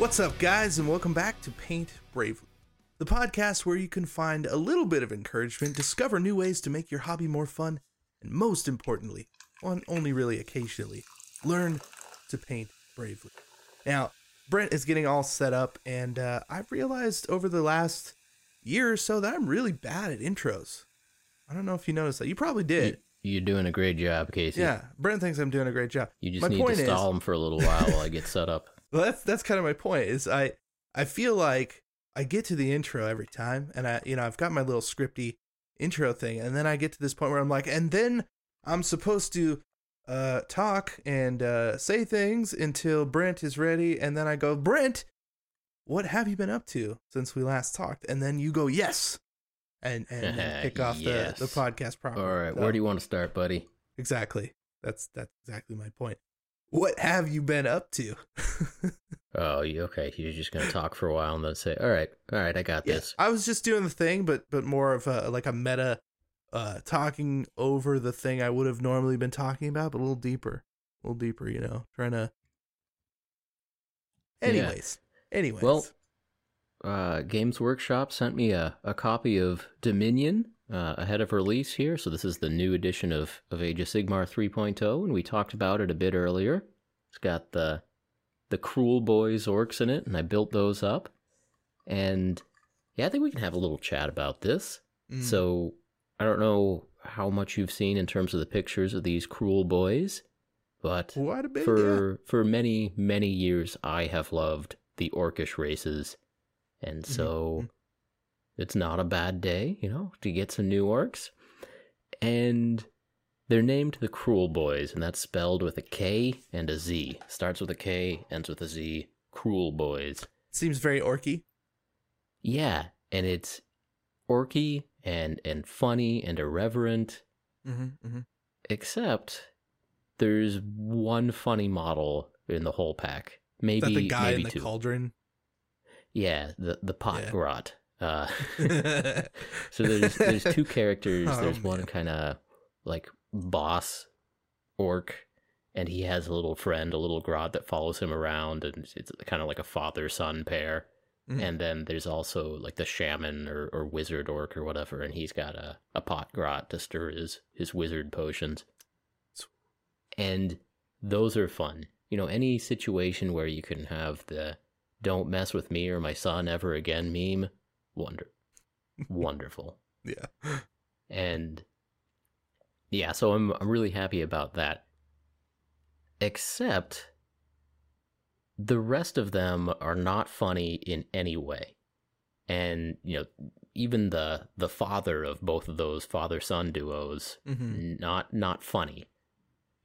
What's up, guys, and welcome back to Paint Bravely, the podcast where you can find a little bit of encouragement, discover new ways to make your hobby more fun, and most importantly, on only really occasionally, learn to paint bravely. Now, Brent is getting all set up, and uh, I've realized over the last year or so that I'm really bad at intros. I don't know if you noticed that. You probably did. You're doing a great job, Casey. Yeah, Brent thinks I'm doing a great job. You just My need to is- stall him for a little while while I get set up. Well, that's that's kind of my point. Is I I feel like I get to the intro every time, and I you know I've got my little scripty intro thing, and then I get to this point where I'm like, and then I'm supposed to uh talk and uh say things until Brent is ready, and then I go, Brent, what have you been up to since we last talked? And then you go, yes, and and kick off Yes. the the podcast proper. All right, So- where do you want to start, buddy? exactly? That's that's exactly my point. What have you been up to? Oh, you okay? You're just gonna talk for a while and then say, "All right, all right, I got Yeah, this." I was just doing the thing, but but more of a like a meta, uh, talking over the thing I would have normally been talking about, but a little deeper, a little deeper, you know, trying to. Yeah. Anyways, anyways, Well, uh, Games Workshop sent me a, a copy of Dominion uh, ahead of release here. So this is the new edition of, of Age of Sigmar 3.0, and we talked about it a bit earlier. It's got the the Kruleboyz orcs in it, and I built those up. And yeah, I think we can have a little chat about this. Mm. So I don't know how much you've seen in terms of the pictures of these Kruleboyz, but bit. for for many many years I have loved the orcish races, and Mm-hmm. It's not a bad day, you know, to get some new orcs. And they're named the Kruleboyz, and that's spelled with a K and a Z. Starts with a K, ends with a Z. Kruleboyz. seems very orky. Yeah, and it's orky and and funny and irreverent Mm-hmm, mm-hmm. except there's one funny model in the whole pack. Maybe the guy maybe in the two. cauldron? Yeah, the the pot Yeah. grot. Uh, so there's there's two characters. Oh, there's one kind of like boss orc, and he has a little friend, a little grot that follows him around, and it's kind of like a father son pair. Mhm. And then there's also like the shaman or, or wizard orc or whatever, and he's got a, a pot grot to stir his his wizard potions. And those are fun. You know, any situation where you can have the "Don't mess with me or my son ever again" meme, wonder, wonderful. yeah. And yeah, so I'm I'm really happy about that. Except the rest of them are not funny in any way. And, you know, even the the father of both of those father-son duos Mm-hmm. not not funny.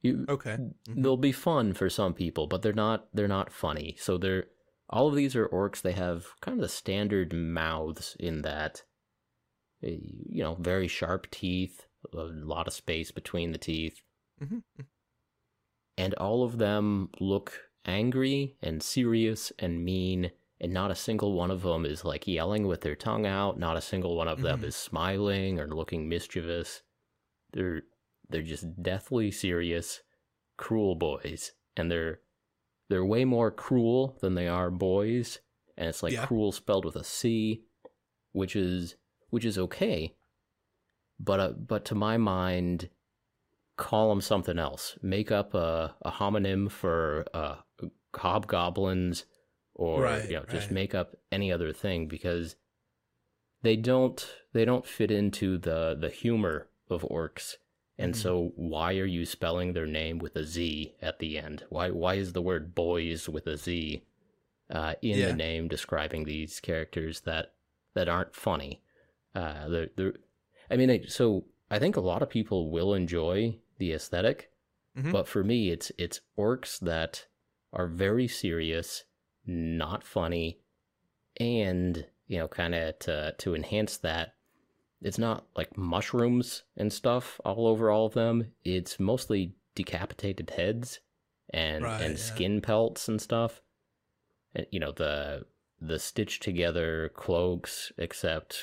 You, Okay. Mhm. They'll be fun for some people, but they're not they're not funny. So they're all of these are orcs. They have kind of the standard mouths in that eh, you know, very sharp teeth, a lot of space between the teeth, Mhm. and all of them look angry and serious and mean, and not a single one of them is like yelling with their tongue out. Not a single one of them Mhm. is smiling or looking mischievous. They're they're just deathly serious, cruel boys, and they're they're way more cruel than they are boys, and it's like Yeah. cruel spelled with a C, which is which is okay. But uh, but to my mind, call them something else. Make up a, a homonym for uh, hobgoblins, or Right, you know, just right. make up any other thing because they don't they don't fit into the the humor of orcs. And Mhm. so, why are you spelling their name with a Z at the end? Why why is the word boys with a Z uh, in Yeah. the name describing these characters that that aren't funny? Uh, they're, they're, I mean, I- so I think a lot of people will enjoy the esthetic Mhm. but for me, it's it's orcs that are very serious, not funny, and you know, kind of to to enhance that. It's not like mushrooms and stuff all over all of them. It's mostly decapitated heads and Right, and yeah. skin pelts and stuff. And, you know the the stitched together cloaks, except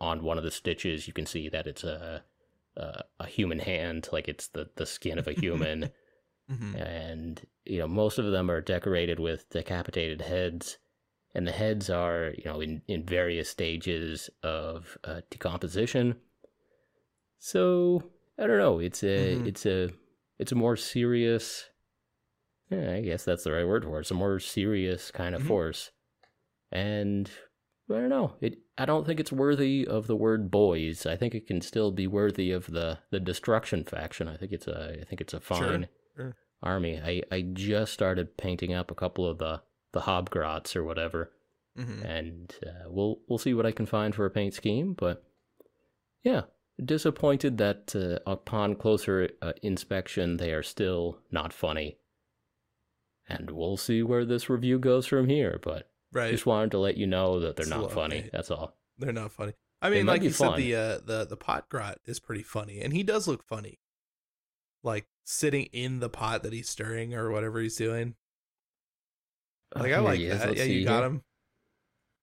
on one of the stitches you can see that it's a a, a human hand, like it's the the skin of a human. Mhm. and you know most of them are decorated with decapitated heads and the heads are you know in, in various stages of uh, decomposition so i don't know it's a Mhm. it's a it's a more serious yeah, i guess that's the right word for it it's a more serious kind of Mhm. force and i don't know it i don't think it's worthy of the word boys i think it can still be worthy of the the destruction faction i think it's a i think it's a fine sure. army. I, I just started painting up a couple of the the hobgrots or whatever, Mhm. and uh, we'll we'll see what I can find for a paint scheme. But yeah, disappointed that uh, upon closer uh, inspection they are still not funny. And we'll see where this review goes from here. But Right. just wanted to let you know that they're Slow not funny. That's all. They're not funny. I mean, like you said, the uh, the the pot grot is pretty funny, and he does look funny, like sitting in the pot that he's stirring or whatever he's doing. Oh, Like I like that. Yeah, you got here. him.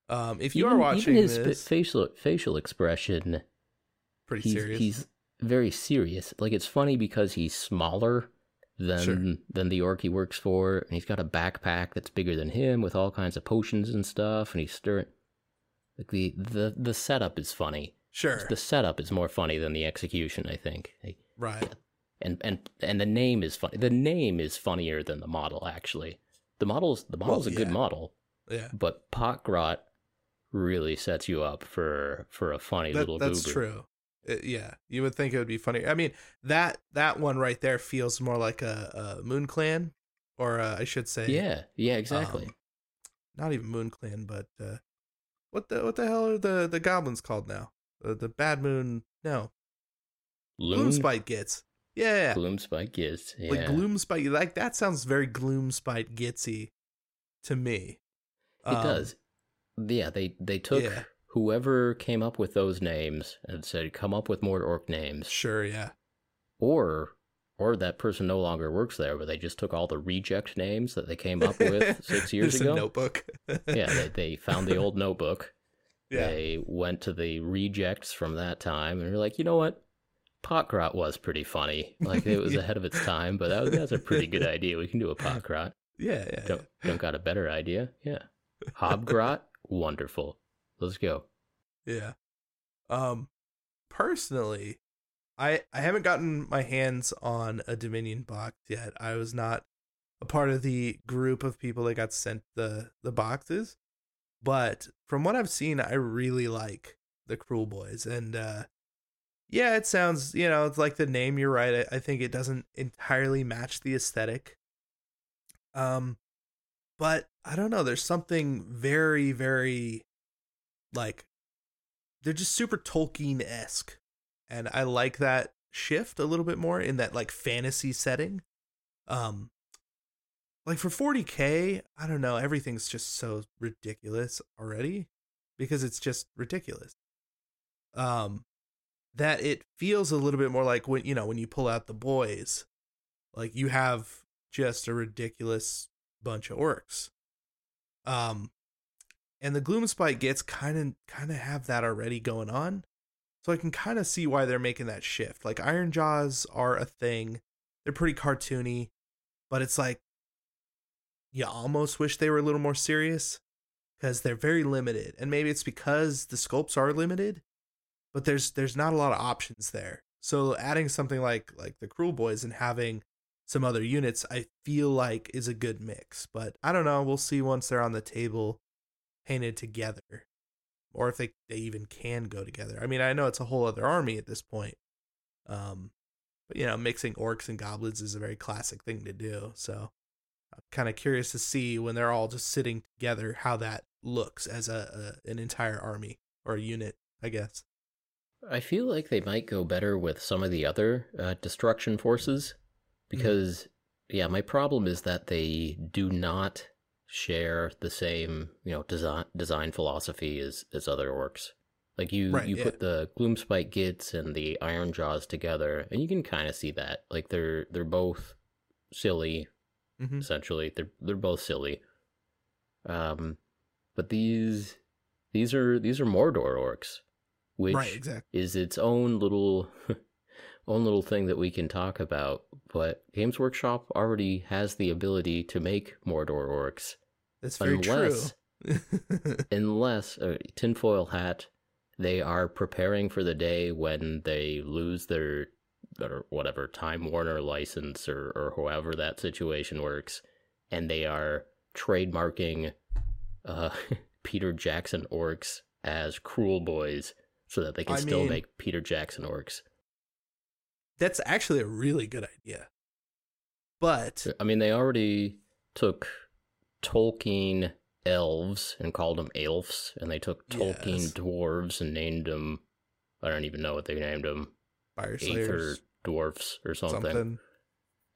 Um, if you even, are watching even his this, facial facial expression pretty he's, serious. He's very serious. Like it's funny because he's smaller than Sure. than the orc he works for, and he's got a backpack that's bigger than him with all kinds of potions and stuff, and he's stirring. Like the the the setup is funny. sure, The setup is more funny than the execution, I think. Right. and and and the name is funny. The name is funnier than the model actually. The model's the model's a good model, Yeah, but Potgrot really sets you up for for a funny that, little that's goober. true. Uh, yeah, you would think it would be funny. I mean, that that one right there feels more like a, a Moon Clan, or uh, I should say, Yeah, yeah, exactly. um, not even Moon Clan, but uh, what the what the hell are the the goblins called now? The the Bad Moon, no, Loon Gloomspite Gitz. Yeah, Gloomspite is yeah. like Gloomspite. Like that sounds very Gloomspite getsy to me. It Um, does. Yeah, they they took yeah. whoever came up with those names and said, "Come up with more orc names," Sure, yeah. or or that person no longer works there, but they just took all the reject names that they came up with six years ago. A notebook. yeah, they they found the old notebook. yeah. They went to the rejects from that time and were like, you know what? Potgrot was pretty funny. Like it was Yeah. ahead of its time, but that was, that's a pretty good idea. We can do a Potgrot. Yeah, yeah, yeah. Don't, don't got a better idea. Yeah. Hobgrot, wonderful. Let's go. Yeah. Um personally, I I haven't gotten my hands on a Dominion box yet. I was not a part of the group of people that got sent the the boxes. But from what I've seen, I really like the Kruleboyz and uh yeah, it sounds, you know, it's like the name, you're right. I, I think it doesn't entirely match the aesthetic. Um but I don't know, there's something very very like they're just super Tolkien esque, and I like that shift a little bit more in that like fantasy setting. Um, like for 40k, I don't know, everything's just so ridiculous already because it's just ridiculous. Um, that it feels a little bit more like when you know when you pull out the boys, like you have just a ridiculous bunch of orcs. Um, and the Gloomspite Gitz kind of kind of have that already going on. So I can kind of see why they're making that shift. Like Ironjawz are a thing. They're pretty cartoony, but it's like you almost wish they were a little more serious because they're very limited. And maybe it's because the sculpts are limited, but there's there's not a lot of options there. So adding something like like the Kruleboyz and having some other units, I feel like is a good mix. But I don't know. We'll see once they're on the table painted together or if they, they even can go together. I mean, I know it's a whole other army at this point. Um, but you know, mixing orcs and goblins is a very classic thing to do. So I'm kind of curious to see when they're all just sitting together how that looks as a, a an entire army or a unit, I guess. I feel like they might go better with some of the other uh, destruction forces because, yeah, my problem is that they do not share the same, you know, design design philosophy as as other orcs. Like you, Right, you yeah. put the Gloomspite Gitz and the Ironjawz together, and you can kind of see that. Like they're they're both silly, Mhm. essentially. They're they're both silly. Um, but these these are these are Mordor orcs, which right, exactly. is its own little own little thing that we can talk about, but Games Workshop already has the ability to make Mordor orcs. That's very unless, true. unless uh, tinfoil hat, they are preparing for the day when they lose their or whatever Time Warner license or or however that situation works, and they are trademarking uh, Peter Jackson orcs as Kruleboyz so that they can I still mean- make Peter Jackson orcs. That's actually a really good idea. But I mean, they already took Tolkien elves and called them elves, and they took Tolkien Yes. dwarves and named them. I don't even know what they named them. Fire Aether dwarfs or something. something.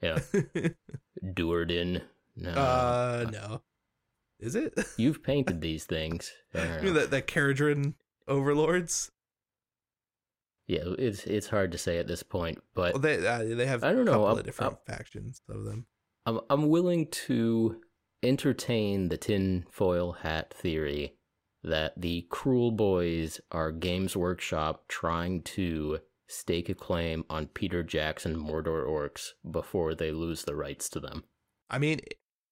Yeah, Duardin. No, uh, no. Is it? you've painted these things. I mean, the, the Kharadron Overlords. Yeah, it's it's hard to say at this point, but Well, they uh, they have I don't know, couple I'm- of different I'm- factions of them. I'm I'm willing to entertain the tinfoil hat theory that the cruel boys are Games Workshop trying to stake a claim on Peter Jackson Mordor orcs before they lose the rights to them. I mean,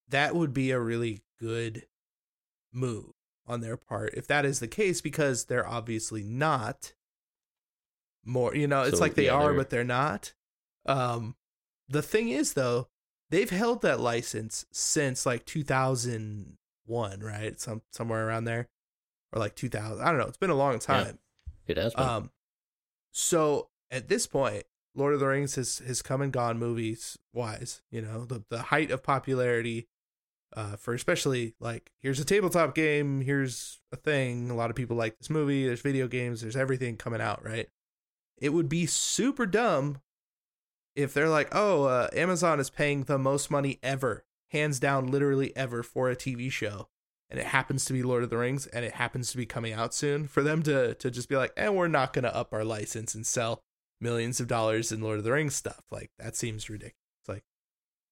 that would be a really good move on their part if that is the case, because they're obviously not more. You know, it's So, like they yeah, are, they're- but they're not. Um, the thing is, though, they've held that license since like 2001, right? Some somewhere around there, or like 2000. I don't know. It's been a long time. It has been. Um, so at this point, Lord of the Rings has has come and gone movies wise. You know, the the height of popularity, uh, for especially like here's a tabletop game, here's a thing. A lot of people like this movie. There's video games. There's everything coming out. Right. It would be super dumb if they're like, oh, uh, Amazon is paying the most money ever, hands down, literally ever, for a TV show and it happens to be Lord of the Rings and it happens to be coming out soon, for them to to just be like, and we're not gonna up our license and sell millions of dollars in Lord of the Rings stuff. Like that seems ridiculous. Like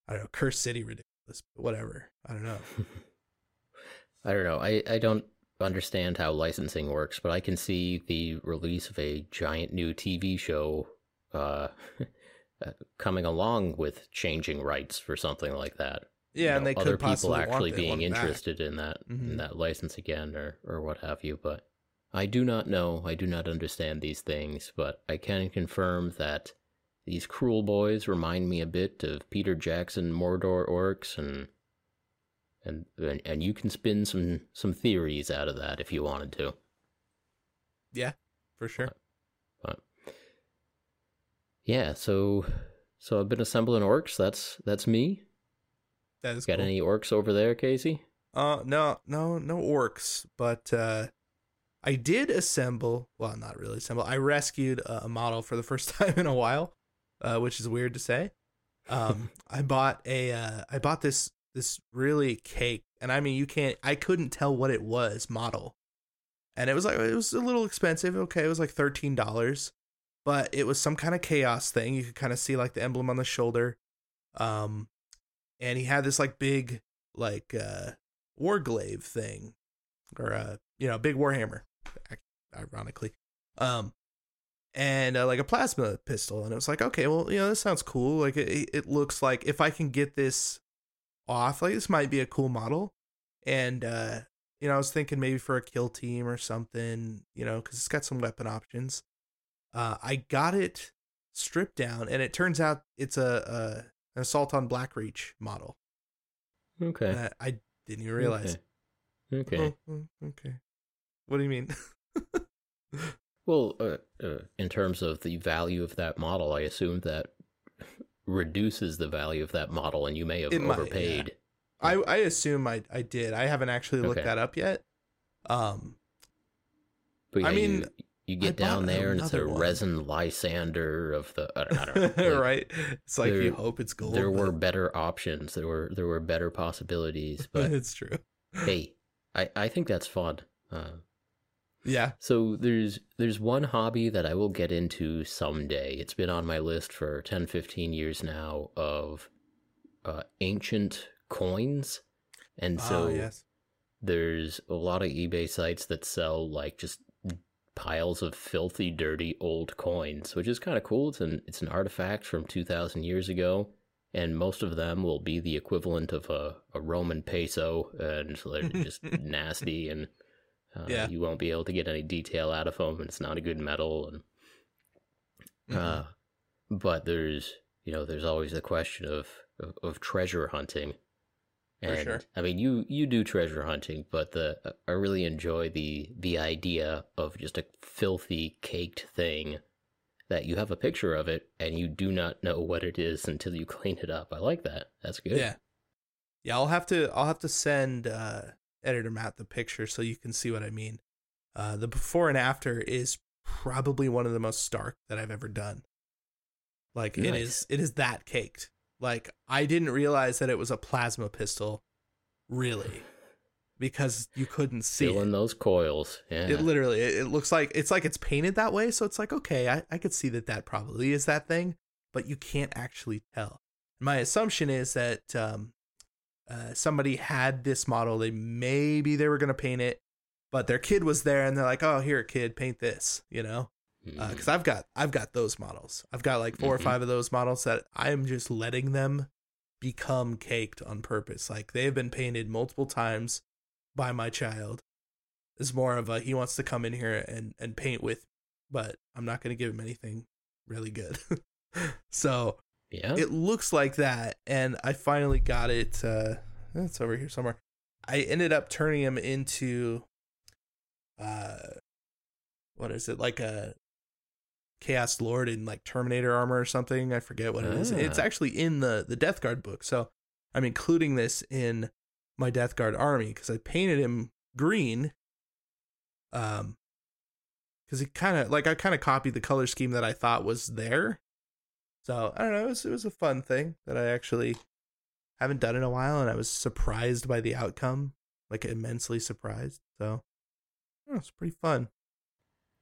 I don't know, Cursed City ridiculous, but whatever. I don't know. I don't know. I, I don't understand how licensing works, but I can see the release of a giant new TV show uh, uh, coming along with changing rights for something like that. Yeah, You and know, they other could people actually being it back. interested in that in Mhm. that license again or or what have you. But I do not know. I do not understand these things, but I can confirm that these cruel boys remind me a bit of Peter Jackson Mordor orcs and. And, and and you can spin some some theories out of that if you wanted to. Yeah, for sure. But yeah, so so I've been assembling orcs. That's that's me. That is Got cool. any orcs over there, Casey? Uh, no, no, no orcs, but uh, I did assemble. Well, not really assemble. I rescued a, a model for the first time in a while, uh, which is weird to say. Um, I bought a, uh, I bought this this really cake, and I mean, you can't. I couldn't tell what it was model, and it was like it was a little expensive. Okay, it was like thirteen dollars, but it was some kind of chaos thing. You could kind of see like the emblem on the shoulder, um, and he had this like big like uh warglaive thing or uh you know big warhammer ironically um and uh, like a plasma pistol and it was like okay well you know this sounds cool like it, it looks like if i can get this off like this might be a cool model and uh you know i was thinking maybe for a kill team or something you know because it's got some weapon options uh i got it stripped down and it turns out it's a, a an assault on Black Reach model Okay. I didn't even realize Okay. Okay. Oh, oh, okay. What do you mean? Well, uh, uh, in terms of the value of that model, I assume that reduces the value of that model, and you may have It might, yeah. overpaid. I I assume I I did. I haven't actually looked Okay. that up yet. Um, But yeah, I mean, you, you get I down there, and it's a one. resin lysander of the. I don't, I don't know. like, right? It's like you hope it's gold. There were better options. There were there were better possibilities, but it's true. hey, I I think that's fun. Uh, Yeah. So there's there's one hobby that I will get into someday. It's been on my list for 10 15 years now of uh, ancient coins. And so ah, yes. there's a lot of eBay sites that sell like just piles of filthy, dirty old coins, which is kind of cool. It's an it's an artifact from two thousand years ago, and most of them will be the equivalent of a, a Roman peso, and so they're just nasty, and uh, Yeah. you won't be able to get any detail out of them. And it's not a good metal, and Mm-hmm. uh, but there's you know there's always the question of of, of treasure hunting. For And sure. I mean, you you do treasure hunting, but the I really enjoy the the idea of just a filthy caked thing that you have a picture of it and you do not know what it is until you clean it up. I like that. That's good. Yeah. Yeah, I'll have to I'll have to send uh editor Matt the picture so you can see what I mean. Uh the before and after is probably one of the most stark that I've ever done. Like it Nice. is it is that caked. Like I didn't realize that it was a plasma pistol really because you couldn't see it. in those coils. Yeah. It literally it, it looks like it's like it's painted that way so it's like okay, I I could see that that probably is that thing, but you can't actually tell. My assumption is that um uh, somebody had this model. They maybe they were gonna paint it, but their kid was there, and they're like, "Oh, here, kid, paint this," you know? Because I've got I've got those models. I've got like 4 or Mhm. five of those models that I am just letting them become caked on purpose. Like they have been painted multiple times by my child. It's more of a he wants to come in here and and paint with, but I'm not gonna give him anything really good. so yeah. it looks like that and i finally got it uh it's over here somewhere i ended up turning him into uh what is it like a chaos lord in like terminator armor or something i forget what it is it's Ah. actually in the the death guard book so i'm including this in my death guard army because i painted him green um because he kind of like i kind of copied the color scheme that i thought was there so I don't know. It was, it was a fun thing that I actually haven't done in a while, and I was surprised by the outcome, like immensely surprised. So oh, it's pretty fun.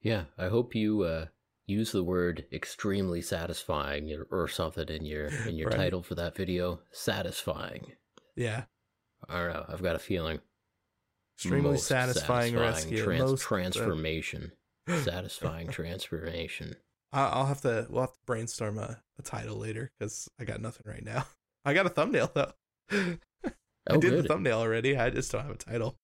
Yeah, I hope you uh, use the word "extremely satisfying" or, or something in your in your Right. title for that video. Satisfying. Yeah, I don't know. I've got a feeling. extremely Most satisfying, rescue. trans- most uh, transformation. satisfying transformation. I'll have to. We'll have to brainstorm a, a title later because I got nothing right now. I got a thumbnail though. I Oh, did the thumbnail already. I just don't have a title.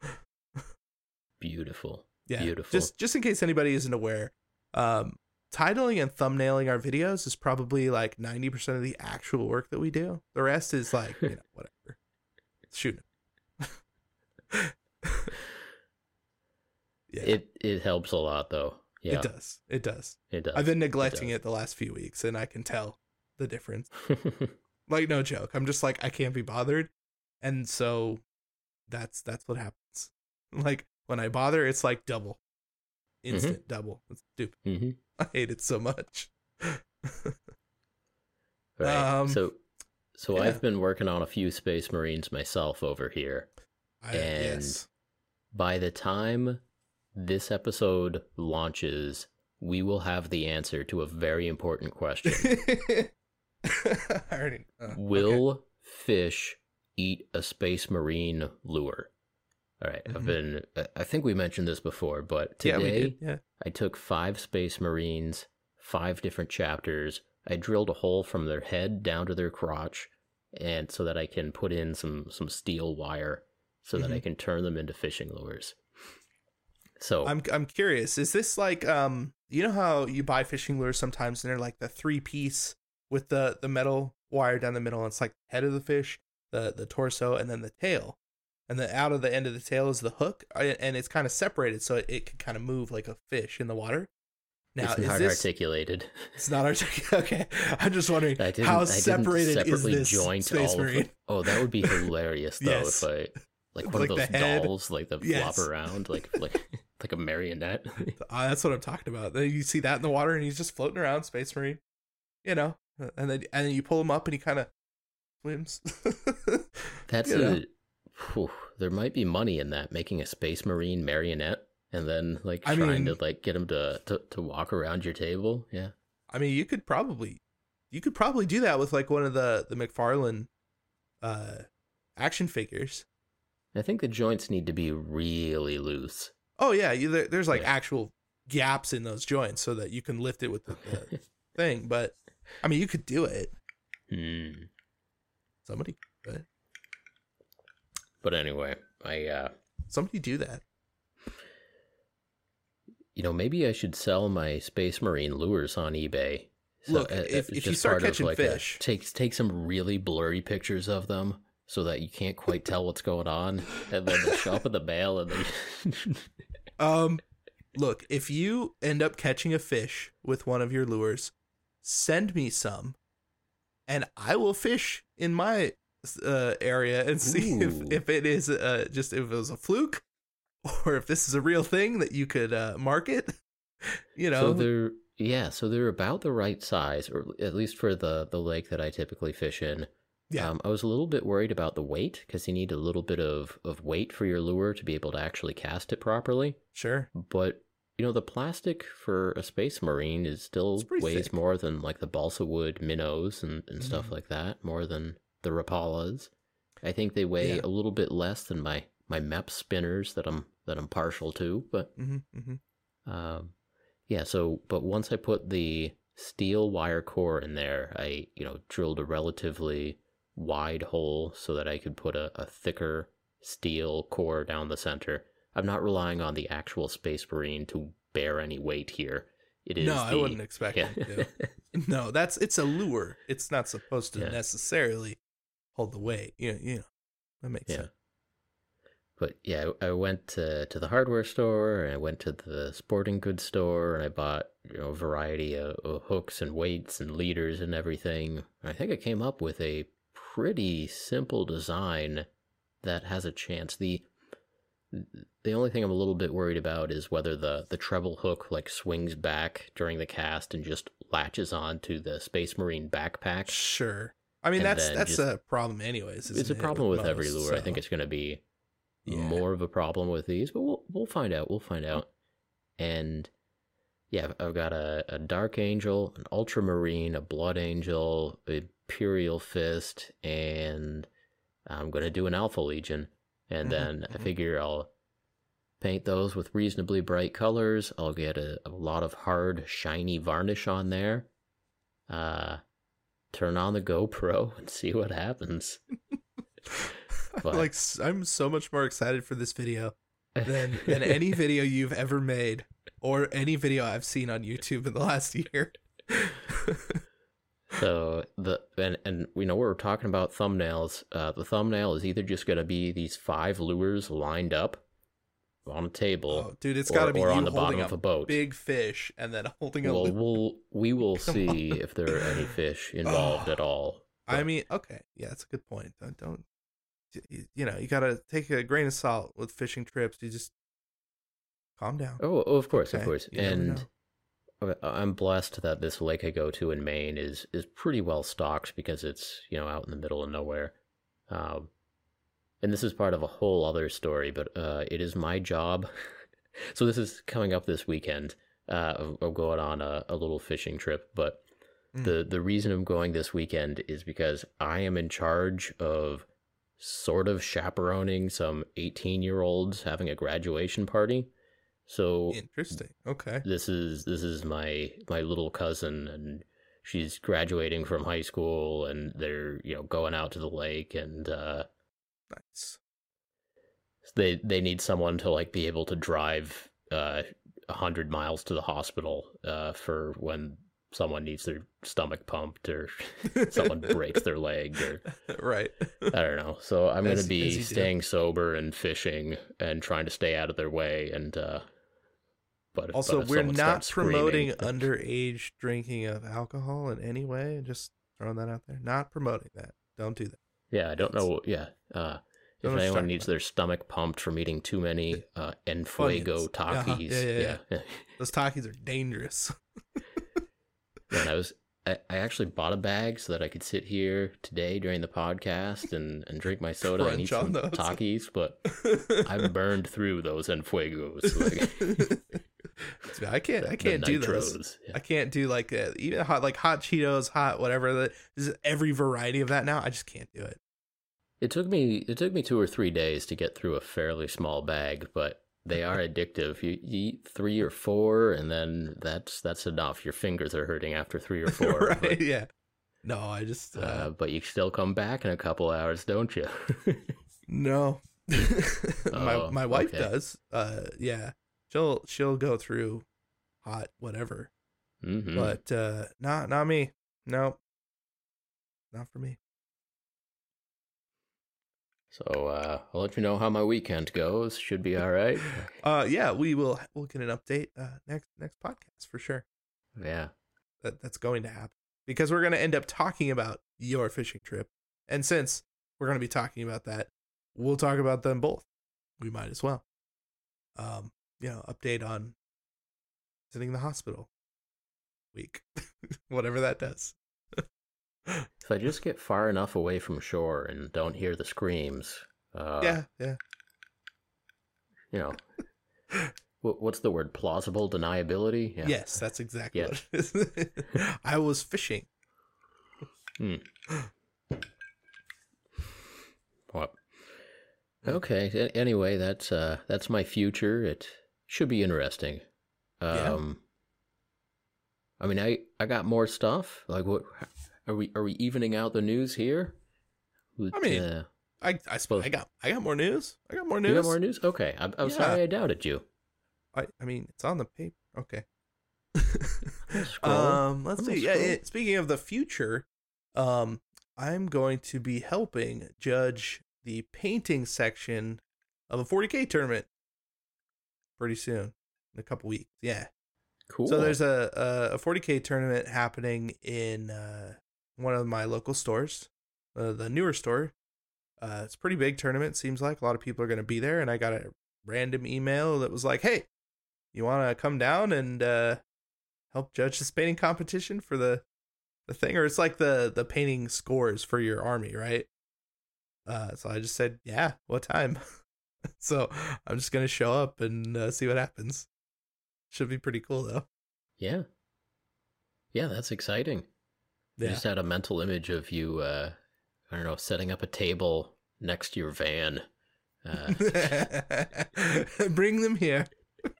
Beautiful. Yeah. Beautiful. Just just in case anybody isn't aware, um, titling and thumbnailing our videos is probably like ninety percent of the actual work that we do. The rest is like you know whatever. Shoot. yeah, It it helps a lot though. Yeah, it does. It does. It does. I've been neglecting does. it the last few weeks, and I can tell the difference. Like no joke. I'm just like I can't be bothered, and so that's that's what happens. Like when I bother, it's like double, instant double. It's stupid. hmm I hate it so much. Right. Um, so so yeah. I've been working on a few Space Marines myself over here. I, And- yes. By the time this episode launches, we will have the answer to a very important question. I already. uh, okay. Will fish eat a space marine lure? All right, I've Mhm. been. I- think we mentioned this before, but Yeah, today did. Yeah. I took five space marines, five different chapters. I drilled a hole from their head down to their crotch, and so that I can put in some some steel wire, so that I Mm-hmm. can turn them into fishing lures. So I'm I'm curious. Is this like um you know how you buy fishing lures sometimes and they're like the three piece with the the metal wire down the middle and it's like the head of the fish, the the torso and then the tail. And then out of the end of the tail is the hook and it's kind of separated so it, it can kind of move like a fish in the water. Now it's is not this articulated. it's not articulated. Okay. I'm just wondering how separated is this joint Space Marine? Oh, that would be hilarious though Yes. if I like one Like of those dolls like the Yes. flop around like like like a marionette. Uh, that's what I'm talking about. Then you see that in the water, and he's just floating around, Space Marine. You know, and then and then you pull him up, and he kind of swims. That's You know. a whew, there might be money in that making a space marine marionette and then like I trying mean- to like get him to, to to walk around your table. Yeah. I mean, you could probably, you could probably do that with like one of the the McFarlane, uh, action figures. I think the joints need to be really loose. Oh yeah, you, there, there's like Yeah. actual gaps in those joints so that you can lift it with the, the thing. But I mean, you could do it. Hmm. Somebody, could. But anyway, I uh, somebody do that. you know, maybe I should sell my Space Marine lures on eBay. Look, uh, if- uh, if you start catching like, a- fish- take take some really blurry pictures of them so that you can't quite tell what's going on, and then they'll show up in the mail and they. Um, look, if you end up catching a fish with one of your lures, send me some, and I will fish in my uh, area and see Ooh. if, if it is uh, just if it was a fluke or if this is a real thing that you could uh, market. You know, So they're yeah, so they're about the right size, or at least for the the lake that I typically fish in. Yeah. Um, I was a little bit worried about the weight because you need a little bit of of weight for your lure to be able to actually cast it properly. sure. But you know, the plastic for a space marine is still weighs thick. more than like the balsa wood minnows and, and stuff Mhm. like that, more than the rapalas. I think they weigh Yeah. a little bit less than my my Mepps spinners that I'm that I'm partial to, but hmm hmm um, yeah. So, but once I put the steel wire core in there, I you know drilled a relatively wide hole so that I could put a, a thicker steel core down the center. I'm not relying on the actual Space Marine to bear any weight here. It is No, I wouldn't expect yeah. it to. No, that's it's a lure. It's not supposed to Yeah. necessarily hold the weight. Yeah, you know, that makes Yeah. sense. But yeah, I I went to, to the hardware store and I went to the sporting goods store and I bought you know a variety of, of hooks and weights and leaders and everything. I think I came up with a pretty simple design that has a chance. the The only thing I'm a little bit worried about is whether the the treble hook like swings back during the cast and just latches onto the Space Marine backpack. Sure. I mean, And that's that's just- a problem, anyways. It's a isn't it, problem with, every most, lure. I think it's going to be Yeah. more of a problem with these, but we'll we'll find out. We'll find out. And yeah, I've got a, a dark angel, an ultramarine, a blood angel, a imperial fist, and I'm gonna do an alpha legion. And Mhm, then I mhm. figure I'll paint those with reasonably bright colors. I'll get a, a lot of hard, shiny varnish on there. Uh, turn on the GoPro and see what happens. But- like I'm so much more excited for this video than than any video you've ever made or any video I've seen on YouTube in the last year. So the and and we know we're talking about thumbnails. Uh, the thumbnail is either just going to be these five lures lined up on a table, oh, dude, it's or, got to be or on the bottom of a boat. big fish and then holding a. well, loop. we'll we will Come see on. if there are any fish involved Oh. at all. I mean, okay, yeah, that's a good point. Don't, don't you, you know? You gotta take a grain of salt with fishing trips. You just calm down. Oh, oh, of course, Okay, of course. you And I'm blessed that this lake I go to in Maine is is pretty well stocked because it's you know out in the middle of nowhere. Um, and this is part of a whole other story, but uh, it is my job. so this is coming up this weekend. Uh, of, of going on a, a little fishing trip, but Mm. the the reason I'm going this weekend is because I am in charge of sort of chaperoning some 18 year olds having a graduation party. So Interesting. Okay. this is this is my my little cousin and she's graduating from high school and they're you know going out to the lake and uh Nice. they they need someone to like be able to drive uh a hundred miles to the hospital uh for when someone needs their stomach pumped or someone breaks their leg or right. I don't know. So I'm gonna be you do. staying sober and fishing and trying to stay out of their way and uh but but Also, if we're not promoting underage drinking of alcohol in any way. Just throwing that out there. Not promoting that. Don't do that. Yeah, I don't know. Yeah. Uh, if Don't know what you're anyone needs about. their stomach pumped from eating too many uh, Enfuego Funyuns. Uh-huh. Takis, Yeah, yeah, yeah. Those Takis are dangerous. and I was, I, I actually bought a bag so that I could sit here today during the podcast and, and drink my soda and eat some those. Takis, but I burned through those Enfuegos. Like, I can't. I can't do those. Yeah. I can't do like uh, even hot like hot Cheetos, hot whatever. That is every variety of that now. I just can't do it. It took me it took me two or three days to get through a fairly small bag, but they are addictive. You, you eat three or four, and then that's that's enough. Your fingers are hurting after three or four. right? But, yeah. No, I just uh, uh, but you still come back in a couple hours, don't you? no. my Oh, my wife okay. does. Uh, yeah, she'll she'll go through hot whatever, hmm but uh, not not me. No, not for me. So uh, I'll let you know how my weekend goes. Should be all right. Uh, yeah, we will we'll get an update uh next next podcast for sure. yeah. That that's going to happen because we're going to end up talking about your fishing trip, and since we're going to be talking about that, we'll talk about them both. We might as well. Um, you know, update on visiting the hospital week, whatever that does. If I just get far enough away from shore and don't hear the screams, uh, yeah, yeah. you know, what, what's the word? Plausible deniability? Yeah. Yes, that's exactly Yeah. what. I was fishing. What? Okay. a- Anyway, that's uh, that's my future. It should be interesting. Yeah. Um, I mean, I I got more stuff. Like, what are we are we evening out the news here? With, I mean, uh, I I, Well- I got I got more news. I got more news. you got more news? Okay, I'm, I'm Yeah. sorry I doubted you. I I mean, it's on the paper. Okay. Um, let's I'm see. Yeah, it, speaking of the future, um, I'm going to be helping judge the painting section of a 40k tournament pretty soon, in a couple weeks. Yeah. cool. So there's a, a a 40k tournament happening in uh, one of my local stores, uh, the newer store. Uh, it's pretty big tournament. Seems like a lot of people are going to be there, and I got a random email that was like, "Hey, you want to come down and uh, help judge this painting competition for the the thing?" Or it's like the the painting scores for your army, right? Uh, so I just said, "Yeah, what time?" so I'm just gonna show up and uh, see what happens. Should be pretty cool though. yeah, yeah, that's exciting. I just had a mental image of you. Uh, I don't know, setting up a table next to your van. Uh, Bring them here.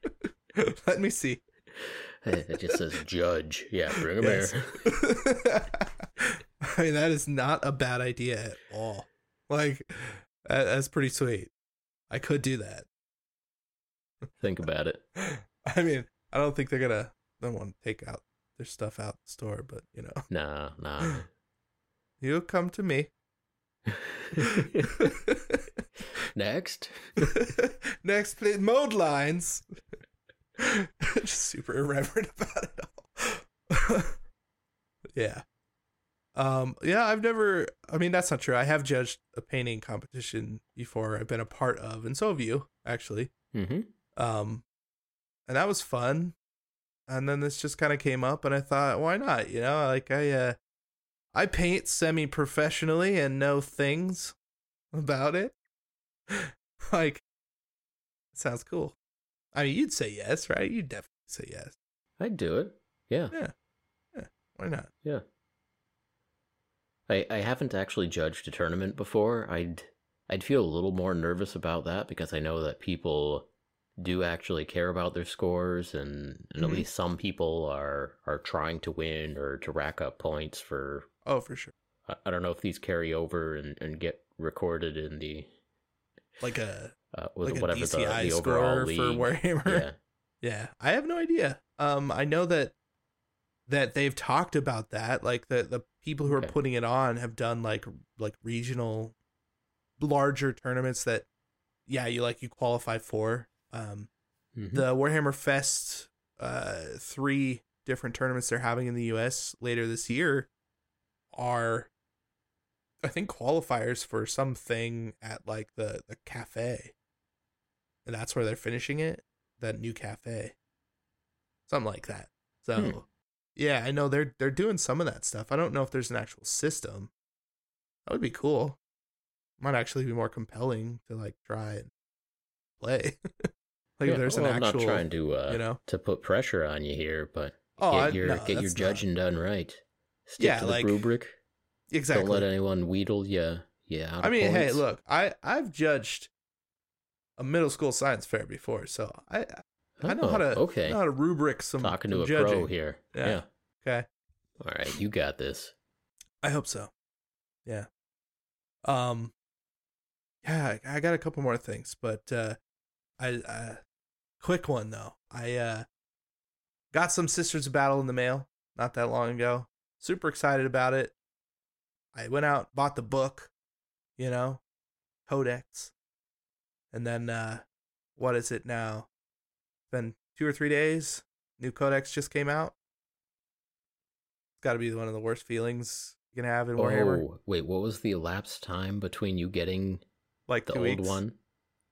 Let me see. it just says judge. Yeah, bring him Yes. here. I mean, that is not a bad idea at all. Like, that, that's pretty sweet. I could do that. Think about it. I mean, I don't think they're gonna. They want to take out stuff out the store, but you know, Nah, nah. you come to me. Next. Next, please, mode lines. Just super irreverent about it all. yeah. Um, yeah, I've never, I mean, that's not true. I have judged a painting competition before I've been a part of, and so have you, actually. Mm-hmm. Um, and that was fun. And then this just kind of came up, and I thought, why not? You know, like I, uh, I paint semi professionally and know things about it. like, sounds cool. I mean, you'd say yes, right? You'd definitely say yes. I'd do it. Yeah, yeah, yeah. Why not? yeah. I I haven't actually judged a tournament before. I'd I'd feel a little more nervous about that because I know that people do actually care about their scores and, and Mhm. at least some people are are trying to win or to rack up points for Oh, for sure. I, I don't know if these carry over and, and get recorded in the Like a uh like whatever the, DCI the overall score league. for Warhammer. Yeah. Yeah, I have no idea. Um, I know that that they've talked about that. Like the the people who are Okay. putting it on have done like like regional, larger tournaments that, yeah, you like you qualify for. Um, Mhm. the Warhammer Fest, uh, three different tournaments they're having in the U.S. later this year, are, I think qualifiers for something at like the the cafe, and that's where they're finishing it. That new cafe, something like that. So, Hmm. yeah, I know they're they're doing some of that stuff. I don't know if there's an actual system. That would be cool. Might actually be more compelling to like try and play. like Yeah, there's well, an I'm not trying to uh you know. to put pressure on you here, but Oh, get I- your no, get your that's not- judging done right. Stick Yeah, to the like- rubric. exactly. Don't let anyone wheedle you. Yeah. I mean, hey, look, I I've judged a middle school science fair before, so I I know Oh, how to okay. know how to rubric some Talking to some a judging. pro here. Yeah. yeah. Okay, All right, you got this. I hope so. Yeah. Um. Yeah, I I got a couple more things, but uh, I uh, quick one though. I uh, got some Sisters of Battle in the mail not that long ago. Super excited about it. I went out, bought the book, you know, Codex, and then uh, what is it now? Been two or three days. New Codex just came out. It's got to be one of the worst feelings you can have in Warhammer. Oh, wait, what was the elapsed time between you getting Like the old weeks. one?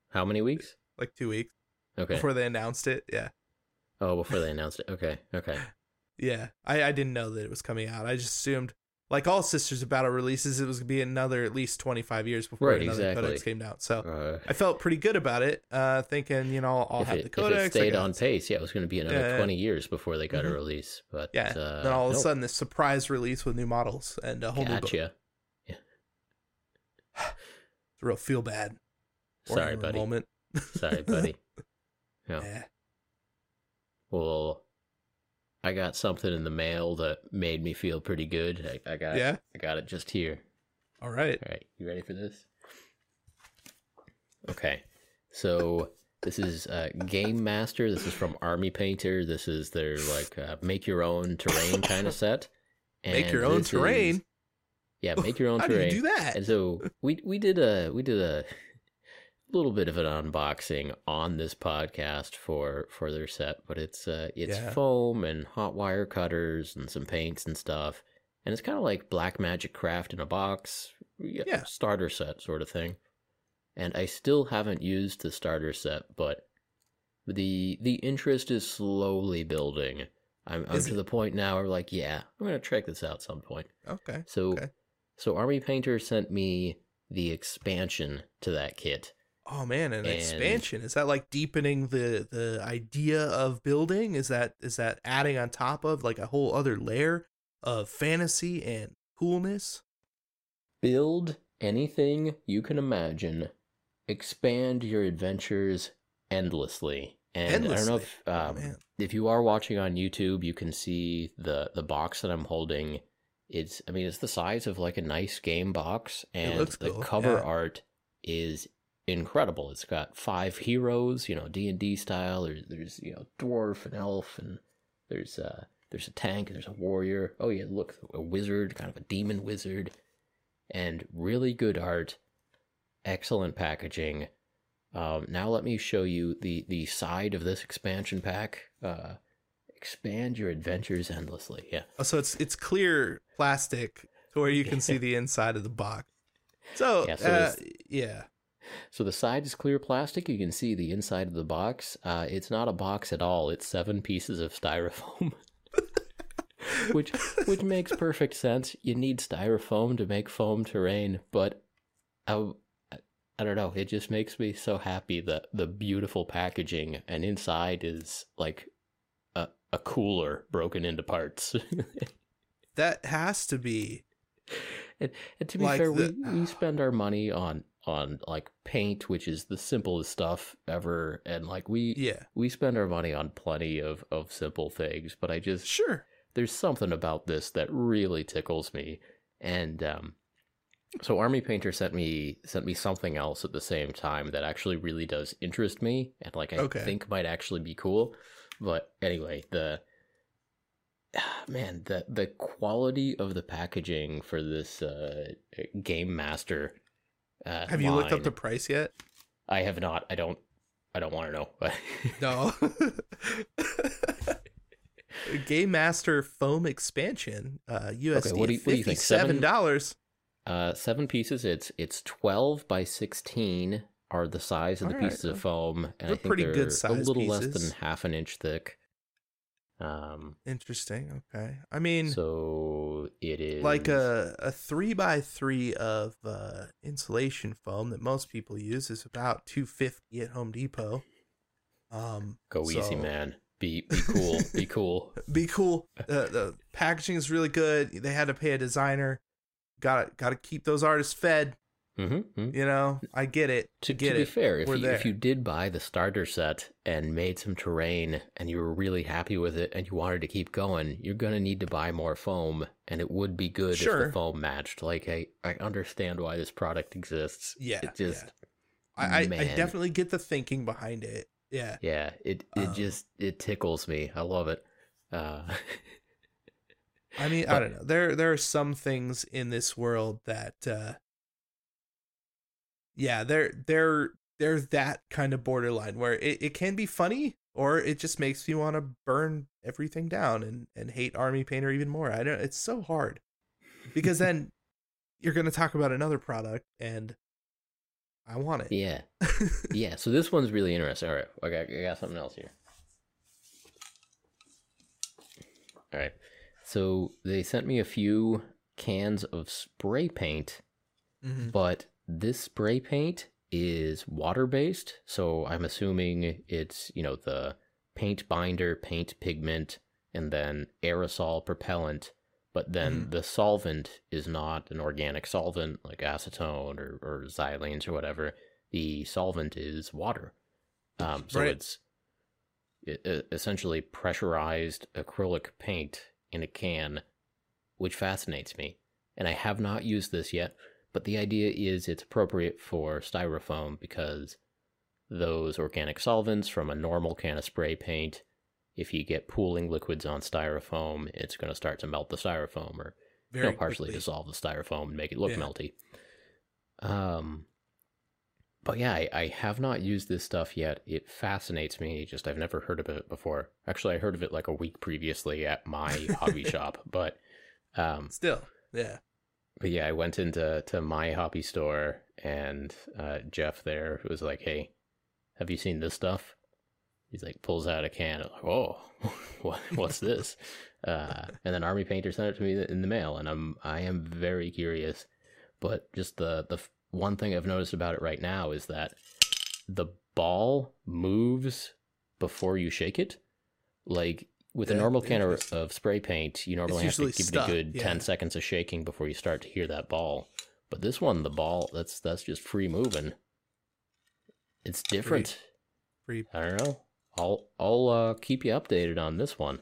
How many weeks? Like two weeks Okay. before they announced it. Yeah. oh, before they announced it. Okay, okay. Yeah. I, I didn't know that it was coming out. I just assumed, like all Sisters of Battle releases, it was going to be another at least 25 years before Right, another exactly. Codex came out. So Uh, I felt pretty good about it, uh, thinking, you know, I'll have it, the if Codex. it stayed on pace, yeah, it was going to be another. 20 years before they got Mhm. a release. But Yeah. uh, then all of a sudden, this surprise release with new models and a whole new book. Yeah. It's a real feel bad. Sorry, buddy. Moment. Sorry, buddy. Yeah. Yeah. Well, I got something in the mail that made me feel pretty good. I, I got Yeah. I got it just here. All right. All right, you ready for this? Okay, so this is uh, Game Master. This is from Army Painter. This is their like uh, make your own terrain kind of set. Make your own this is- terrain. yeah, make your own How do terrain. you do that? And so we we did a we did a little bit of an unboxing on this podcast for for their set, but it's uh it's Yeah. foam and hot wire cutters and some paints and stuff. And it's kind of like Black Magic Craft in a box, Yeah. starter set sort of thing. And I still haven't used the starter set, but the the interest is slowly building. I'm, I'm to the point now where like, yeah, I'm gonna check this out some point. Okay. So, Okay. so Army Painter sent me the expansion to that kit. Oh man, an And- expansion. Is that like deepening the the idea of building? Is that is that adding on top of like a whole other layer of fantasy and coolness? Build anything you can imagine. Expand your adventures endlessly. And I don't know if Oh, um, man. if you are watching on YouTube, you can see the the box that I'm holding. It's I mean it's the size of like a nice game box, and the cool, cover yeah. art is incredible. It's got five heroes, you know, D and D style. There's there's you know dwarf and elf, and there's uh there's a tank, and there's a warrior. Oh yeah, look, a wizard, kind of a demon wizard, and really good art, excellent packaging. Um, now let me show you the the side of this expansion pack. Uh, expand your adventures endlessly. Yeah. Oh, so it's it's clear plastic to where you can see the inside of the box. So, Yeah, yeah, so uh, yeah. So the side is clear plastic. You can see the inside of the box. Uh, it's not a box at all. It's seven pieces of styrofoam, which which makes perfect sense. You need styrofoam to make foam terrain, but I, I don't know. It just makes me so happy that the beautiful packaging and inside is like a a cooler broken into parts. that has to be And, and to be Like fair, the- we, we spend our money on on like paint, which is the simplest stuff ever, and like we yeah. we spend our money on plenty of of simple things. But I just Sure. there's something about this that really tickles me, and um, so Army Painter sent me sent me something else at the same time that actually really does interest me, and like I Okay. think might actually be cool. But anyway, the man the the quality of the packaging for this uh, game master. Uh, Have you looked up the price yet? I have not. I don't. I don't want to know. No. Game Master foam expansion, uh, USD what do you- what do you think? fifty-seven dollars. Uh, seven pieces. It's it's twelve by sixteen are the size of the Alright, pieces of foam, and I they're think pretty they're a little less than half an inch thick. Um, Interesting. Okay. I mean, so it is like a a three by three of uh, insulation foam that most people use is about two fifty at Home Depot. Um, go easy, man. Be be cool. be cool. Be cool. Uh, the packaging is really good. They had to pay a designer. Got got to keep those artists fed. Mm-hmm. You know, I get it. To, get to be it. fair, if you, if you did buy the starter set and made some terrain and you were really happy with it and you wanted to keep going, you're going to need to buy more foam and it would be good if Sure. the foam matched. Like, I, I understand why this product exists. Yeah, It just, I, I, I definitely get the thinking behind it. Yeah. yeah, it, it Um, just, it tickles me. I love it. Uh, I mean, I don't know. There there are some things in this world that uh yeah, they're they're they're that kind of borderline where it, it can be funny or it just makes you want to burn everything down and and hate army painter even more. I don't it's so hard. Because then you're going to talk about another product and I want it. yeah. Yeah, so this one's really interesting. All right, I got, I got something else here. All right, so they sent me a few cans of spray paint, Mhm. but this spray paint is water based. So I'm assuming it's you know the paint binder, paint pigment, and then aerosol propellant. But then Mhm. the solvent is not an organic solvent like acetone or, or xylenes or whatever the solvent is water. Um, so Right. it's essentially pressurized acrylic paint in a can, which fascinates me. And I have not used this yet, but the idea is it's appropriate for styrofoam because those organic solvents from a normal can of spray paint, if you get pooling liquids on styrofoam, it's going to start to melt the styrofoam or you know, partially quickly. dissolve the styrofoam and make it look Yeah. melty. Um, but yeah, I, I have not used this stuff yet. It fascinates me. Just I've never heard of it before. Actually, I heard of it like a week previously at my hobby shop. But, um, Still. Yeah. But yeah, I went into to my hobby store and uh, Jeff there was like, "Hey, have you seen this stuff?" He's like, pulls out a can. Like, oh, what, what's this? Uh, and then Army Painter sent it to me in the mail, and I'm I am very curious. But just the the one thing I've noticed about it right now is that the ball moves before you shake it. Like with a normal can of, of spray paint, you normally have to give stuck, it a good yeah. ten seconds of shaking before you start to hear that ball. But this one, the ball, that's that's just free moving. It's different. Free. I don't know. I'll I'll uh, keep you updated on this one.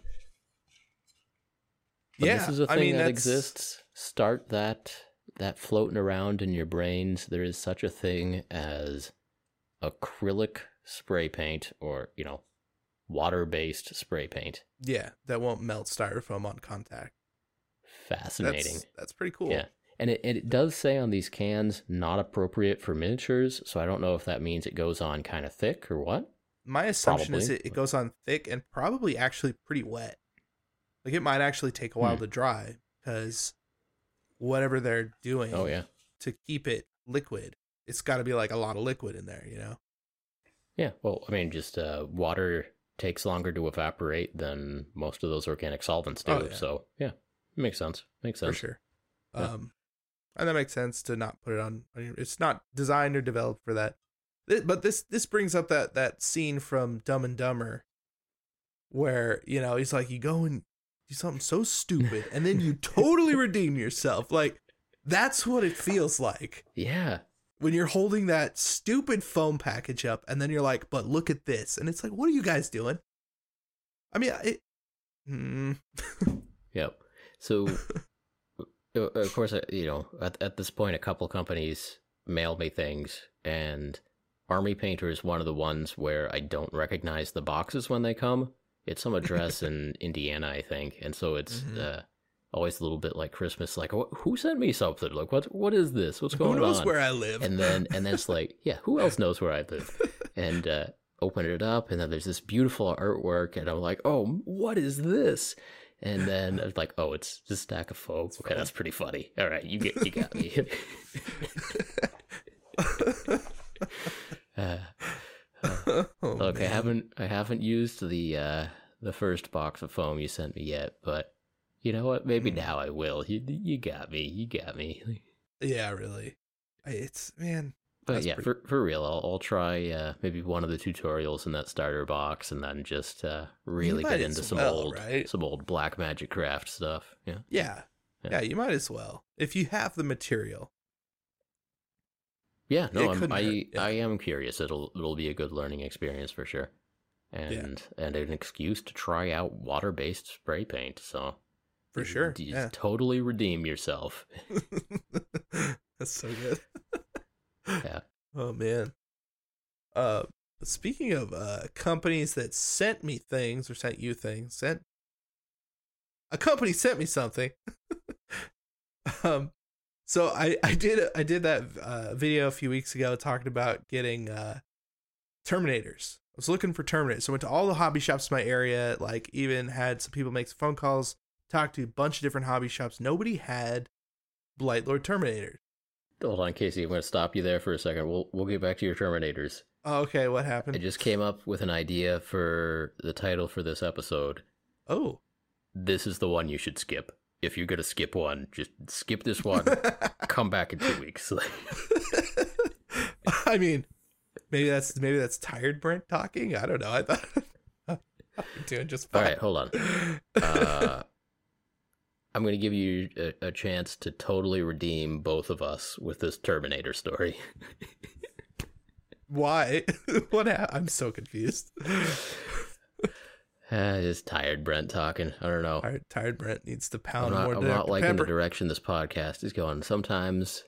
But yeah. this is a thing mean, that that's- exists. Start that that floating around in your brains. There is such a thing as acrylic spray paint, or you know, water-based spray paint. Yeah, that won't melt styrofoam on contact. Fascinating. That's that's pretty cool. Yeah. And it, and it does say on these cans, not appropriate for miniatures. So I don't know if that means it goes on kind of thick or what. My assumption is it, it goes on thick and probably actually pretty wet. Like it might actually take a while Hmm. to dry because whatever they're doing Oh yeah. to keep it liquid, it's got to be like a lot of liquid in there, you know. Yeah. Well, I mean, just uh, water takes longer to evaporate than most of those organic solvents do. Oh, yeah. So yeah, makes sense. Makes sense for sure. Yeah. Um, and that makes sense to not put it on. It's not designed or developed for that. But this this brings up that that scene from Dumb and Dumber, where you know he's like, you go and do something so stupid, and then you totally redeem yourself. Like that's what it feels like Yeah. When you're holding that stupid foam package up, and then you're like, but look at this, and it's like, what are you guys doing? I mean, it. Hmm. Yep. So, of course, uh, you know, at, at this point, a couple companies mail me things, and Army Painter is one of the ones where I don't recognize the boxes when they come. It's some address in Indiana, I think, and so it's Mhm. uh, always a little bit like Christmas. Like, who sent me something? Like, what? What is this? What's going on? Who knows on? where I live? and then and then it's like, yeah, who else knows where I live? And uh, open it up, and then there's this beautiful artwork, and I'm like, oh, what is this? And then it's like, oh, it's just a stack of foam. Okay, foam. that's pretty funny. All right, you get you got me. uh, oh, look, I haven't I haven't used the uh, the first box of foam you sent me yet, but you know what? Maybe Hmm. now I will. You you got me. You got me. Yeah, really. It's man. But That's yeah, pretty- for for real, I'll, I'll try uh, maybe one of the tutorials in that starter box, and then just uh, really get into some well, old right? some old black magic craft stuff. Yeah, Yeah. Yeah. Yeah, you might as well. If you have the material. Yeah, no, I'm, I yeah. I am curious. It'll it'll be a good learning experience for sure, and and an excuse to try out water based spray paint. So For sure. you Yeah. totally redeem yourself. That's so good. Yeah. Oh man. Uh speaking of uh companies that sent me things or sent you things, sent a company sent me something. um so I I did I did that uh video a few weeks ago talking about getting uh Terminators. I was looking for Terminators. So I went to all the hobby shops in my area, like even had some people make some phone calls, talked to a bunch of different hobby shops. Nobody had Blightlord Terminators. Hold on, Casey. I'm going to stop you there for a second. We'll we'll get back to your Terminators. Okay, what happened? I just came up with an idea for the title for this episode. Oh. This is the one you should skip. If you're going to skip one, just skip this one. Come back in two weeks. I mean, maybe that's maybe that's tired Brent talking. I don't know. I thought I'm doing just fine. right, hold on. Uh, I'm going to give you a, a chance to totally redeem both of us with this Terminator story. Why? what? Ha- I'm so confused. Ah, just tired Brent talking. I don't know. Tired, tired Brent needs to I'm pound not, more I'm not liking Pepper. the direction this podcast is going. Sometimes,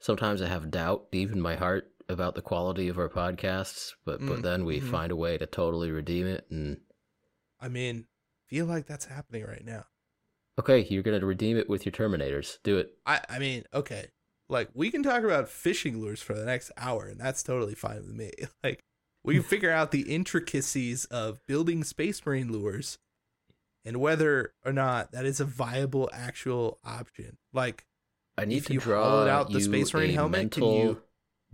sometimes I have doubt deep in my heart about the quality of our podcasts, but Mm, but then we mhm. find a way to totally redeem it. And I mean, feel like that's happening right now. Okay, you're gonna redeem it with your Terminators. Do it. I I mean, okay, like we can talk about fishing lures for the next hour, and that's totally fine with me. Like we can figure out the intricacies of building space marine lures and whether or not that is a viable actual option. Like I need to draw out the you Space Marine a helmet, can mental you-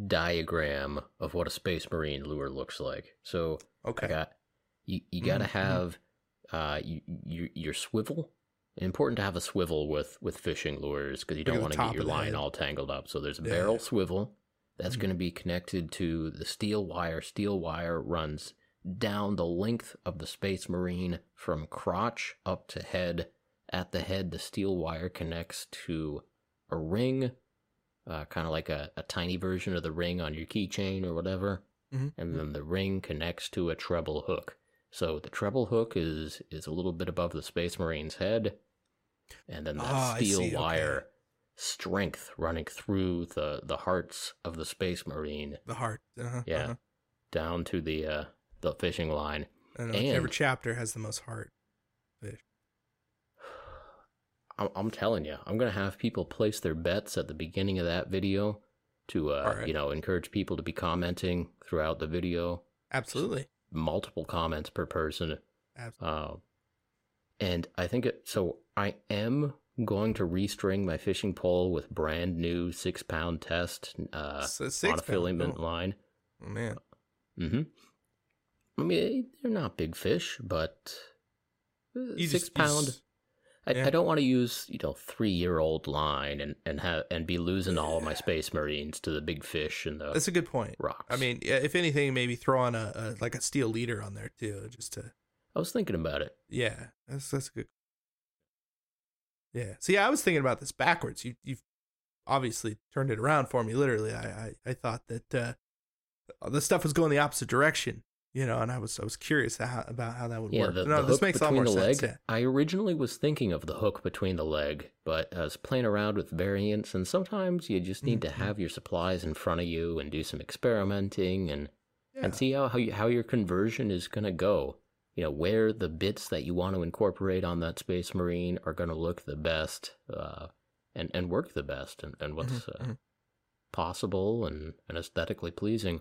diagram of what a Space Marine lure looks like. So okay, I got you. You got to Mhm, mhm. have uh you, you your swivel. Important to have a swivel with with fishing lures because you don't want to get your line all tangled up. So there's a Yeah. barrel swivel that's Mhm. going to be connected to the steel wire. Steel wire runs down the length of the Space Marine from crotch up to head. At the head, the steel wire connects to a ring, uh, kind of like a, a tiny version of the ring on your keychain or whatever Mhm, and then the ring connects to a treble hook. So the treble hook is is a little bit above the Space Marine's head, and then that I steel see, okay. wire strength running through the the hearts of the Space Marine the heart. Uh-huh, Yeah. uh-huh. down to the uh, the fishing line. And- every chapter has the most heart. I'm, I'm telling you, I'm gonna have people place their bets at the beginning of that video to uh, Alright. you know encourage people to be commenting throughout the video. Absolutely. Multiple comments per person. Absolutely. Uh, and I think it, so. I am going to restring my fishing pole with brand new six pound test uh, six monofilament oh, line. oh, man. hmm I mean, they're not big fish, but uh, You six just- pound. just- I, yeah. I don't want to use you know three year old line and and have and be losing all of my space marines to the big fish and the That's a good point. rocks. I mean, if anything, maybe throw on a, a like a steel leader on there too, just to I was thinking about it. yeah. That's that's a good. Yeah. See, I was thinking about this backwards. You you've obviously turned it around for me. Literally, I I, I thought that uh, the stuff was going the opposite direction. You know, and I was I was curious how, about how that would Yeah, work. the, no, the this hook makes a lot more the sense. leg. I originally was thinking of the hook between the leg, but I was playing around with variants, and sometimes you just need Mhm. to have your supplies in front of you and do some experimenting and Yeah. and see how how, you, how your conversion is gonna go. You know where the bits that you want to incorporate on that Space Marine are gonna look the best, uh, and and work the best, and and what's Mhm, uh, mhm. possible and, and aesthetically pleasing.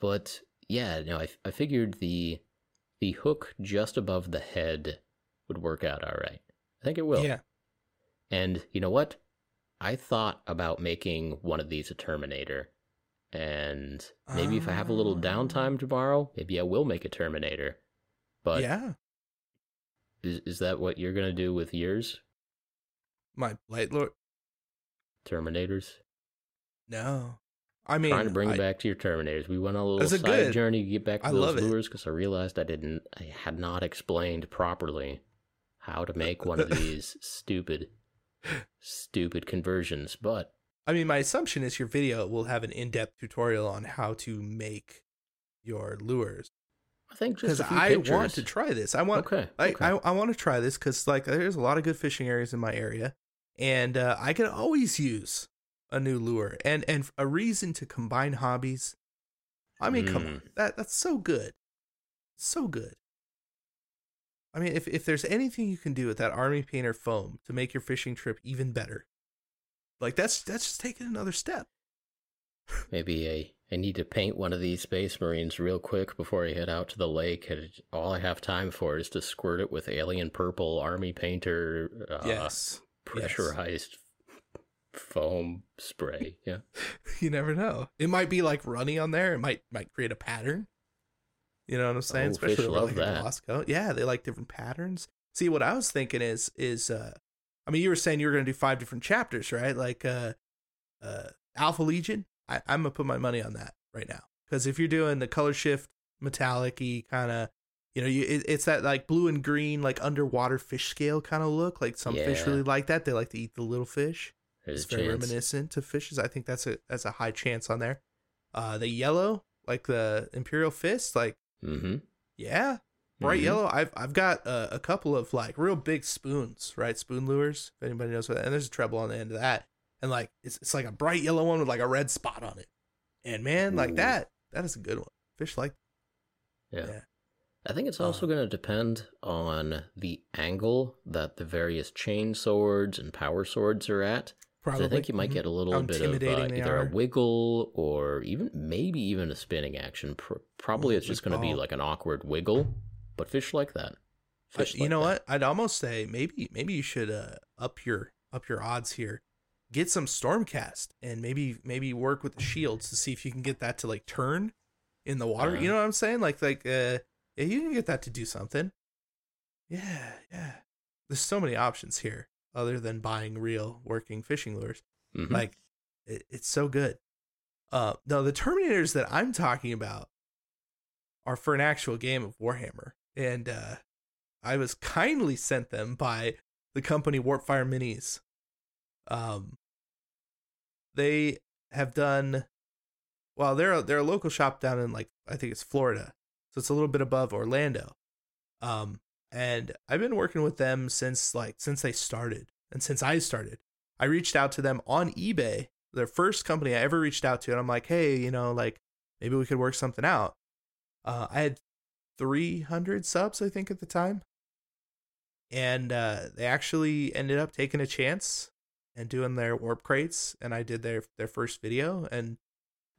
But yeah, no, I, I figured the the hook just above the head would work out all right. I think it will. Yeah. And you know what? I thought about making one of these a Terminator. And maybe if I have a little Ah. downtime tomorrow, maybe I will make a Terminator. But yeah. is, is that what you're going to do with yours? My light lord. Terminators? No. I mean, trying to bring I, you back to your Terminators. We went on a little side good- journey to get back to I those lures because I realized I didn't, I had not explained properly how to make one of these stupid, stupid conversions. But I mean, my assumption is your video will have an in-depth tutorial on how to make your lures. I think Because I pictures. want to try this. I want Okay. like okay. I, I want to try this because like there's a lot of good fishing areas in my area, and uh, I can always use a new lure and and a reason to combine hobbies. I mean, come Mm. on, that that's so good, so good. I mean, if if there's anything you can do with that army painter foam to make your fishing trip even better, like that's that's just taking another step. Maybe I, I need to paint one of these Space Marines real quick before I head out to the lake. And all I have time for is to squirt it with alien purple army painter uh, yes, pressurized foam spray. Yeah. you never know. It might be like runny on there. It might might create a pattern. You know what I'm saying? Oh, Especially love like that. Moscow. Yeah, they like different patterns. See, what I was thinking is is uh I mean you were saying you were gonna do five different chapters, right? Like uh uh Alpha Legion. I, I'm gonna put my money on that right now. Because if you're doing the color shift metallic y kind of you know, you it, it's that like blue and green, like underwater fish scale kind of look. Like some fish really like that. They like to eat the little fish There's it's very chance. reminiscent to fishes. I think that's a that's a high chance on there. Uh, the yellow, like the Imperial Fist, like Mm-hmm. yeah, bright Mhm. yellow. I've I've got a, a couple of like real big spoons, right? Spoon lures. If anybody knows what, that, and there's a treble on the end of that, and like it's it's like a bright yellow one with like a red spot on it. And man, like Ooh. that, that is a good one. Fish like Yeah. yeah. I think it's also going to depend on the angle that the various chain swords and power swords are at. Probably. I think you might Mhm. get a little bit of uh, either are. a wiggle or even maybe even a spinning action. Pr- probably it's just going to be like an awkward wiggle, but fish like that. Uh, Fish you like know that. what? I'd almost say maybe maybe you should uh, up your up your odds here. Get some stormcast and maybe maybe work with the shields to see if you can get that to like turn in the water. Uh-huh. You know what I'm saying? Like like uh yeah, you can get that to do something. Yeah, yeah. There's so many options here other than buying real working fishing lures. Mhm. Like it, it's so good. Uh no, the Terminators that I'm talking about are for an actual game of Warhammer. And uh I was kindly sent them by the company Warpfire Minis. Um they have done well, they're a, they're a local shop down in like I think it's Florida. So it's a little bit above Orlando. Um and I've been working with them since like since they started and since I started. I reached out to them on eBay, their first company I ever reached out to, and I'm like, hey, you know, like maybe we could work something out. Uh, I had 300 subs, I think, at the time, and uh, they actually ended up taking a chance and doing their warp crates, and I did their their first video, and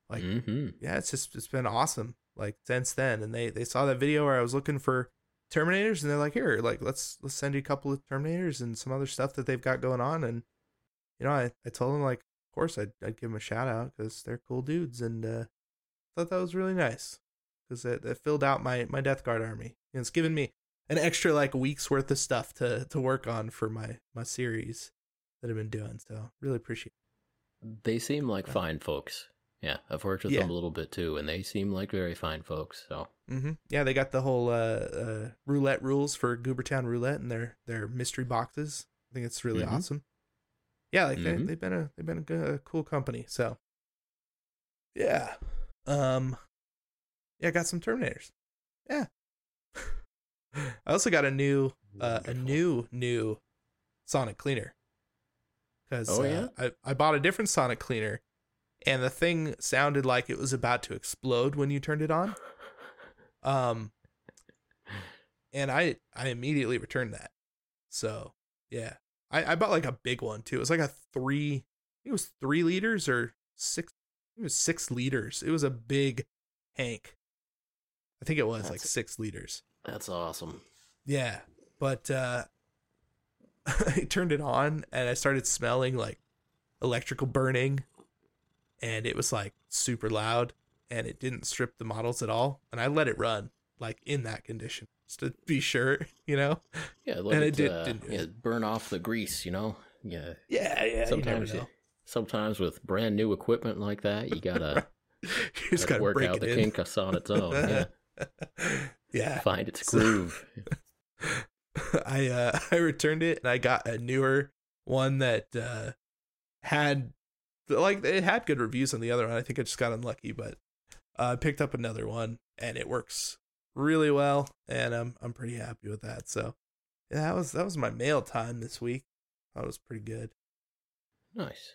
like Mhm. yeah, it's just it's been awesome. Like since then, and they they saw that video where I was looking for Terminators, and they're like, here, like let's let's send you a couple of Terminators and some other stuff that they've got going on, and you know, I I told them like, of course I'd I'd give them a shout out because they're cool dudes, and uh, thought that was really nice because it, it filled out my my Death Guard army, and it's given me an extra like week's worth of stuff to to work on for my my series that I've been doing. So really appreciate. It. They seem like Yeah. fine folks. Yeah, I've worked with Yeah. them a little bit too, and they seem like very fine folks. So hmm Yeah, they got the whole uh, uh, roulette rules for Goobertown Roulette and their their mystery boxes. I think it's really Mhm. awesome. Yeah, like they, Mhm. they've been a they've been a, good, a cool company. So yeah, um, yeah, I got some Terminators. Yeah, I also got a new uh, a new new Sonic cleaner because Oh, uh, yeah? I I bought a different Sonic cleaner. And the thing sounded like it was about to explode when you turned it on. Um, and I I immediately returned that. So yeah, I I bought like a big one too. It was like a three. It was three liters or six. It was six liters. It was a big hank. I think it was like six liters. That's awesome. Yeah, but uh I turned it on and I started smelling like electrical burning and it was like super loud and it didn't strip the models at all and I let it run like in that condition just to be sure, you know. Yeah, And it, it did- uh, didn't yeah, burn off the grease. You know. Yeah. Yeah, yeah. sometimes, you sometimes with brand new equipment like that, you gotta, you just gotta gotta work out the in. kink on its own. Yeah, yeah. find its So- groove. I uh I returned it and I got a newer one that uh had like it had good reviews on the other one. I think I just got unlucky, but uh, I picked up another one and it works really well, and I'm I'm pretty happy with that. So yeah, that was that was my mail time this week. That was pretty good. Nice.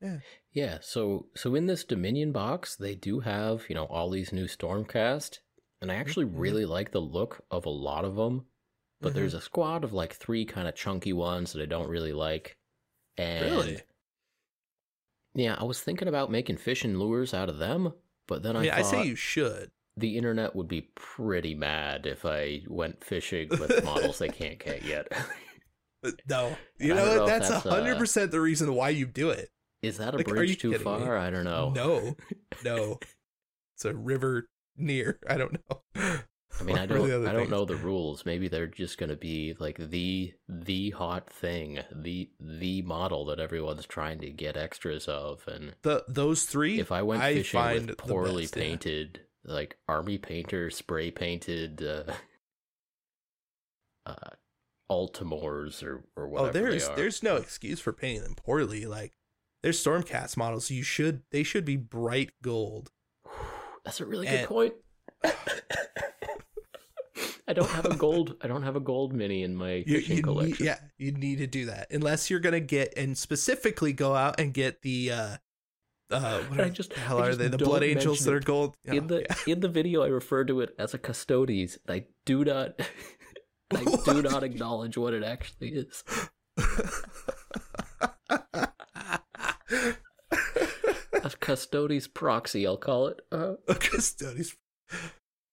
Yeah. Yeah. So so in this Dominion box, they do have you know all these new Stormcast, and I actually Mhm. really like the look of a lot of them. But Mhm. there's a squad of like three kind of chunky ones that I don't really like. And Really? Yeah, I was thinking about making fishing lures out of them, but then I I, mean, I say you should. the internet would be pretty mad if I went fishing with models they can't get yet. No, you know know That's uh, hundred percent the reason why you do it. Is that a Like, bridge too kidding me? far? I don't know. No, no, it's a river near. I don't know. I mean, I What were the don't, I don't things? know the rules. Maybe they're just gonna be like the the hot thing, the the model that everyone's trying to get extras of. And The those three. if I went I fishing find with poorly best, yeah. painted, like army painter spray painted uh, uh, Altimores or or whatever oh, there's they are. there's no excuse for painting them poorly. Like there's Stormcast models. You should they should be bright gold. That's a really good And- point. I don't have a gold. I don't have a gold mini in my You, fishing you collection. yeah, you need to do that unless you're gonna get and specifically go out and get the uh uh what I are, just- the hell I are just they? The blood angels that are gold. in Oh, the yeah. in the video, I refer to it as a custodes. I do not. I do not acknowledge what it actually is. A custodes proxy, I'll call it. Uh, a custodes.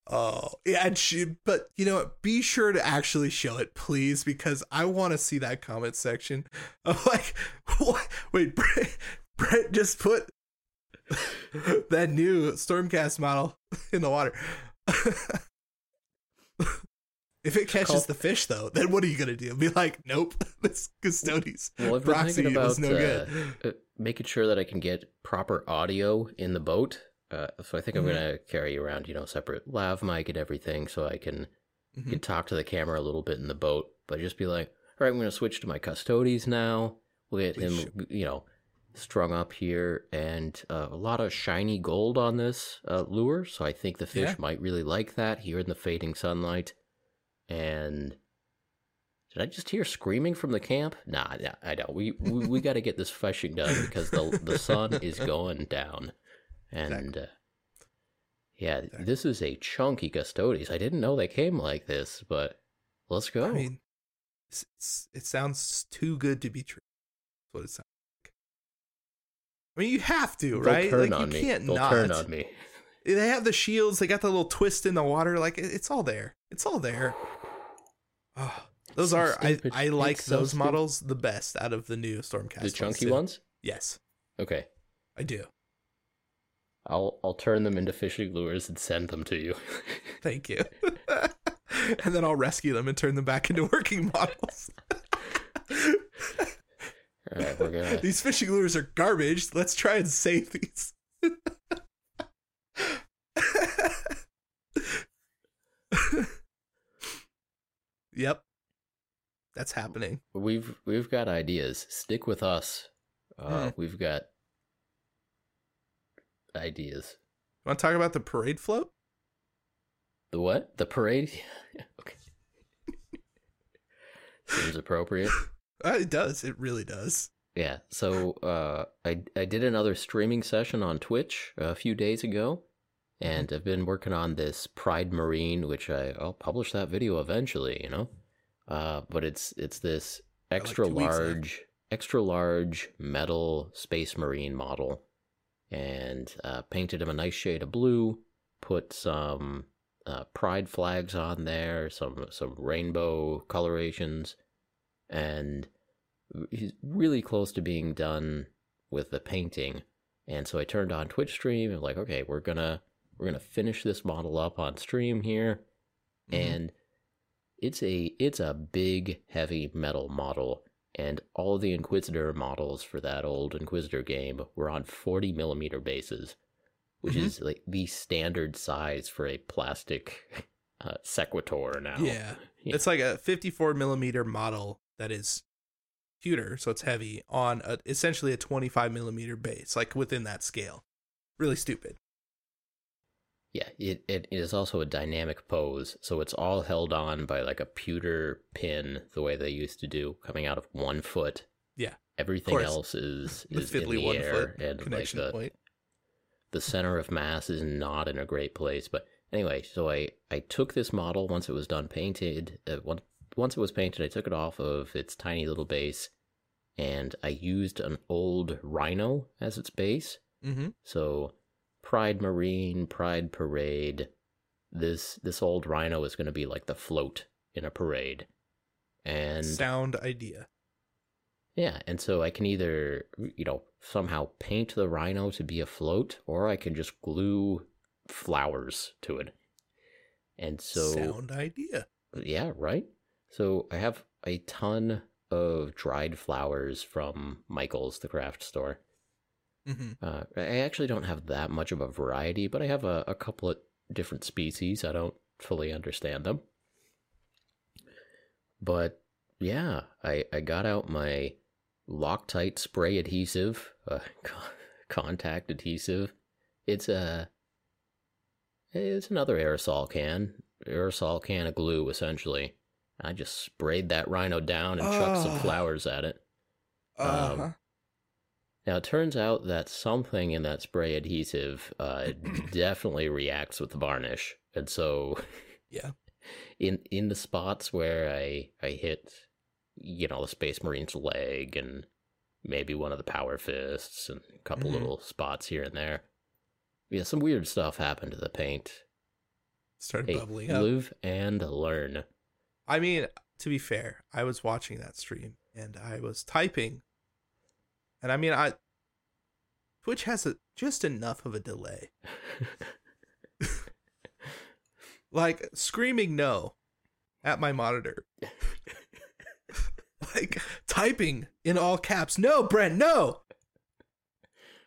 Oh yeah, and she, but you know what? Be sure to actually show it, please, because I want to see that comment section. Of like, what? Wait, Brett, Brett just put that new Stormcast model in the water. if it catches the fish, though, then what are you gonna do? Be like, nope, this custodes well, I've been proxy thinking about was no uh, good. uh, making sure that I can get proper audio in the boat. Uh, so I think I'm Mhm. gonna carry around, you know, separate lav mic and everything, so I can Mhm. can talk to the camera a little bit in the boat, but just be like, all right, I'm going to switch to my custodes now. We'll get him, you know, strung up here, and uh, a lot of shiny gold on this uh, lure. So I think the fish Yeah. might really like that here in the fading sunlight. And did I just hear screaming from the camp? Nah, nah I don't. We we, we got to get this fishing done because the the sun is going down, and. Exactly. Uh, yeah, Exactly. this is a chunky custodes. I didn't know they came like this, but let's go. I mean, it's, it's, it sounds too good to be true. That's what it sounds like. I mean, you have to, They'll right? turn like on you me. can't They'll not. turn on me. They have the shields. They got the little twist in the water. Like it's all there. It's all there. Oh, those So are stupid. I. I like so those stupid. models the best out of the new Stormcast. The chunky too. ones? Yes, Okay. I do. I'll I'll turn them into fishing lures and send them to you. Thank you. and then I'll rescue them and turn them back into working models. All right, we're gonna. these fishing lures are garbage. Let's try and save these. yep. That's happening. We've we've got ideas. Stick with us. Uh, Hmm. We've got ideas. You Want to talk about the parade float? The what? The parade? okay. Seems appropriate. Uh, it does. It really does. Yeah. So uh, I I did another streaming session on Twitch a few days ago, and I've been working on this Pride Marine, which I I'll publish that video eventually. You know, uh, but it's it's this extra after. large extra large metal Space Marine model, and uh, painted him a nice shade of blue. Put some uh, pride flags on there, some some rainbow colorations, and he's really close to being done with the painting. And so I turned on Twitch stream and like, okay, we're gonna we're gonna finish this model up on stream here, Mhm. and it's a it's a big heavy metal model. And all the Inquisitor models for that old Inquisitor game were on 40 millimeter bases, which Mhm. is like the standard size for a plastic uh, Sequitor now. Yeah. Yeah. It's like a 54 millimeter model that is pewter, so it's heavy, on a, essentially a 25 millimeter base, like within that scale. Really stupid. Yeah, it, it is also a dynamic pose, so it's all held on by like a pewter pin, the way they used to do, coming out of one foot. Yeah, Everything else is The is in the one air, foot and like connection the, point. the center of mass is not in a great place. But anyway, so I I took this model once it was done painted. Uh, once once it was painted, I took it off of its tiny little base, and I used an old Rhino as its base. Mm-hmm. So Pride Marine, Pride Parade. This this old Rhino is going to be like the float in a parade, and Sound idea. yeah, and so I can either, you know, somehow paint the rhino to be afloat, or I can just glue flowers to it. And so, Sound idea. yeah, right? So I have a ton of dried flowers from Michael's, the craft store. Mm-hmm. Uh, I actually don't have that much of a variety, but I have a, a couple of different species. I don't fully understand them. But yeah, I, I got out my Loctite spray adhesive, uh, contact adhesive. It's a it's another aerosol can, aerosol can of glue essentially. I just sprayed that rhino down and chucked some flowers at it. Uh-huh. Now it turns out that something in that spray adhesive uh, definitely reacts with the varnish, and so Yeah. in in the spots where I I hit, you know, the Space Marine's leg and maybe one of the Power Fists and a couple Mhm. little spots here and there, yeah, some weird stuff happened to the paint. Started Hey, bubbling up. live and learn. I mean, to be fair, I was watching that stream and I was typing, and I mean, I Twitch has a, just enough of a delay. Like screaming no at my monitor. like typing in all caps. No, Brent, no.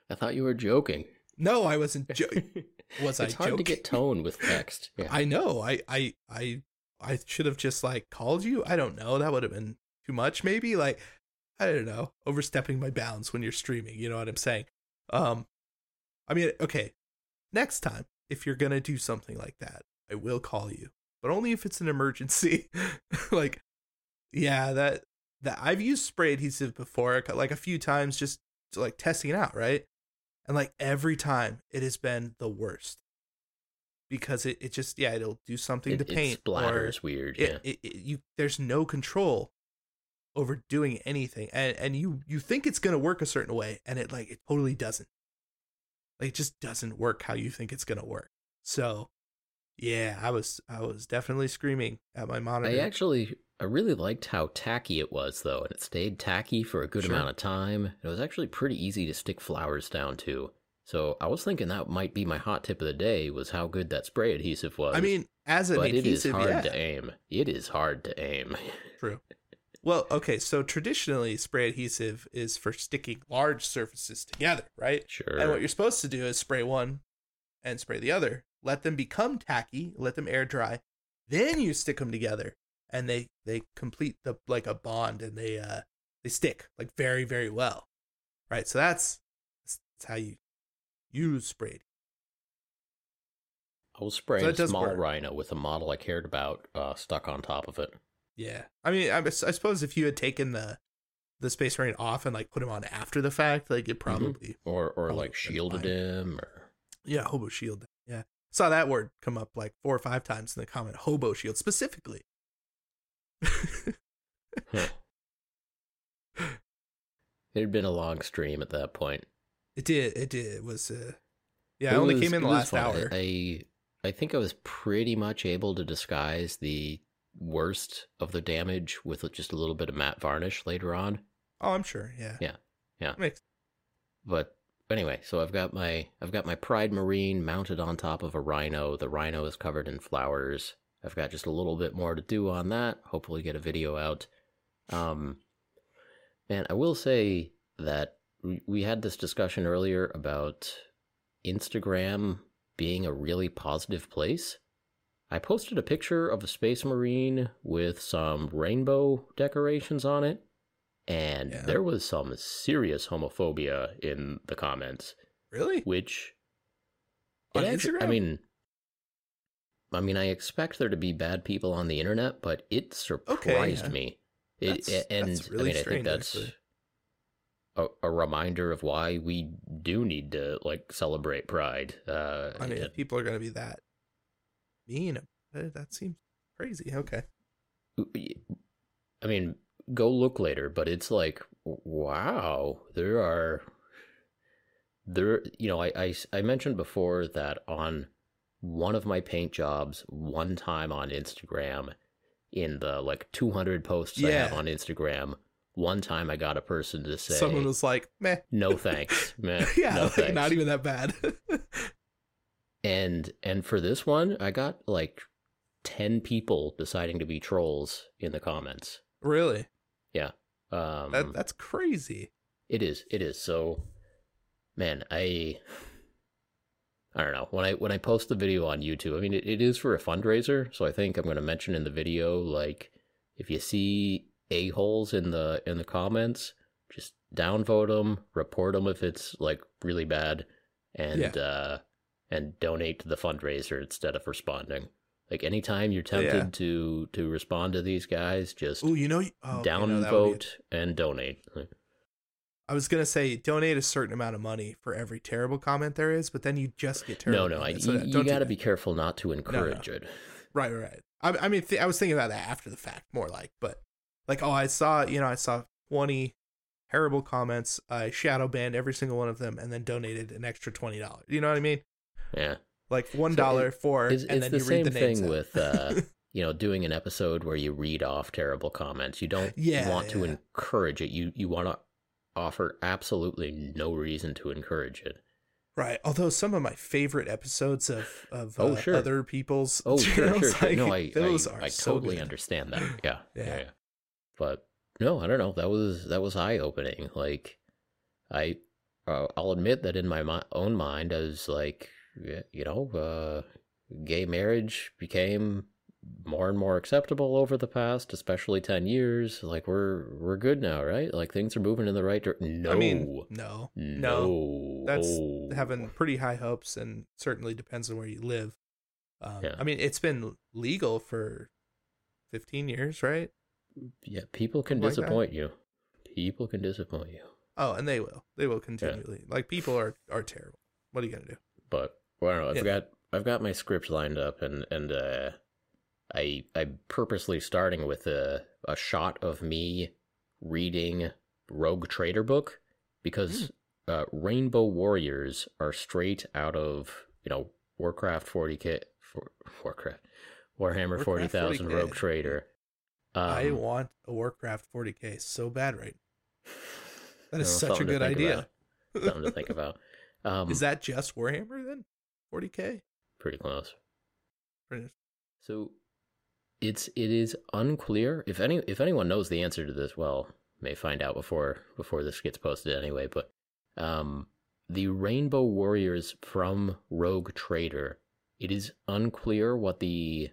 I thought you were joking. No, I wasn't jo- Was it's I hard to get tone with text. Yeah. I know. I I I I should have just like called you. I don't know. That would have been too much maybe. Like I don't know. Overstepping my bounds when you're streaming, you know what I'm saying? Um I mean, okay. Next time if you're going to do something like that, I will call you. But only if it's an emergency. like yeah, that that I've used spray adhesive before like a few times just like testing it out, right? And like every time it has been the worst because it, it just yeah it'll do something it, to paint it splatters weird. Yeah. it, it, it, you there's no control over doing anything and and you you think it's going to work a certain way and it like it totally doesn't like it just doesn't work how you think it's going to work so yeah i was i was definitely screaming at my monitor I actually I really liked how tacky it was though, and it stayed tacky for a good Sure. amount of time. It was actually pretty easy to stick flowers down to. So I was thinking that might be my hot tip of the day was how good that spray adhesive was. i mean as an but it is hard yeah to aim. It is hard to aim. true well okay so traditionally spray adhesive is for sticking large surfaces together right Sure. And what you're supposed to do is spray one and spray the other. Let them become tacky, let them air dry. Then you stick them together and they they complete the like a bond and they uh they stick like very very well. Right? So that's that's, how you use spray. I was spraying So a small work. rhino with a model I cared about uh, stuck on top of it. Yeah. I mean, I, I suppose if you had taken the the space marine off and like put him on after the fact, like it probably Or or Oh, like shielded him or yeah, hobo shield. Yeah. Saw that word come up like four or five times in the comment hobo shield specifically. Huh. It had been a long stream at that point. It did. It did. It was. Uh, yeah, It I only was- came in the last hour. I I think I was pretty much able to disguise the worst of the damage with just a little bit of matte varnish later on. oh, I'm sure. Yeah. Yeah. Yeah. Makes, But anyway, so I've got my I've got my Pride Marine mounted on top of a rhino. The rhino is covered in flowers. I've got just a little bit more to do on that. Hopefully get a video out. Um and I will say that we, we had this discussion earlier about Instagram being a really positive place. I posted a picture of a space marine with some rainbow decorations on it and Yeah. there was some serious homophobia in the comments, Really? which On it actu- I mean, I mean, I expect there to be bad people on the internet, but it surprised yeah. me. It, That's- and that's really I mean, I think that's a, a reminder of why we do need to like celebrate Pride. Uh, I mean, if people are going to be that mean, about that seems crazy. Okay. I mean, go look later, but it's like, wow, there are there. You know, I I, I mentioned before that on one of my paint jobs, one time on Instagram, in the like 200 posts I have on Instagram, one time I got a person to say, Someone was like, meh. "No thanks, man. yeah, no like, thanks." not even that bad. and and for this one, I got like 10 people deciding to be trolls in the comments. really? Yeah. Um, That that's crazy. It is. It is. So, man, I I don't know. When I when I post the video on YouTube, I mean, it, it is for a fundraiser, so I think I'm going to mention in the video like if you see a holes in the in the comments, just downvote them, report them if it's like really bad, and uh and donate to the fundraiser instead of responding. Like anytime you're tempted Yeah. to to respond to these guys, just Oh, you know, oh, okay, no, that would downvote and donate. I was gonna say donate a certain amount of money for every terrible comment there is, but then you just get terrible. No, no, I, you, you got to be careful not to encourage it. Right, right, right. I, I mean, th- I was thinking about that after the fact, more like, but like, oh, I saw, you know, I saw twenty terrible comments. I shadow banned every single one of them, and then donated an extra twenty dollars. You know what I mean? Yeah, Like one So for, it's, and it's then the you same read the thing out. with uh, you know doing an episode where you read off terrible comments. You don't Yeah, want to encourage it. You you want to offer absolutely no reason to encourage it. right. Although some of my favorite episodes of of Oh, uh, sure. other people's Oh, sure, sure, sure. like, No, I those I, are I so totally good. understand that. Yeah, yeah, Yeah. yeah. But no, I don't know. That was that was eye opening. Like, I uh, I'll admit that in my mi- own mind, I was like, yeah, you know, uh, gay marriage became more and more acceptable over the past, especially ten years. Like we're we're good now, right? Like things are moving in the right direction. No, I mean, no, no, that's Oh. having pretty high hopes, and certainly depends on where you live. Um, Yeah. I mean, it's been legal for fifteen years, right? yeah. People can like that. disappoint you. People can disappoint you. Oh, and they will. They will continually. Like people are are terrible. What are you gonna do? but well, know. I've Yeah. got I've got my script lined up, and and uh, I I'm purposely starting with a a shot of me reading Rogue Trader book because uh, Rainbow Warriors are straight out of you know Warcraft 40k for Warcraft Warhammer Warcraft 40,000 Rogue Trader. Um, I want a Warcraft 40k so bad right. That is well, such a good idea. about. something to think about. Um, is that just Warhammer then? 40k. pretty close? Pretty- So it's it is unclear if any if anyone knows the answer to this. Well, may find out before before this gets posted anyway. But um, the Rainbow Warriors from Rogue Trader. It is unclear what the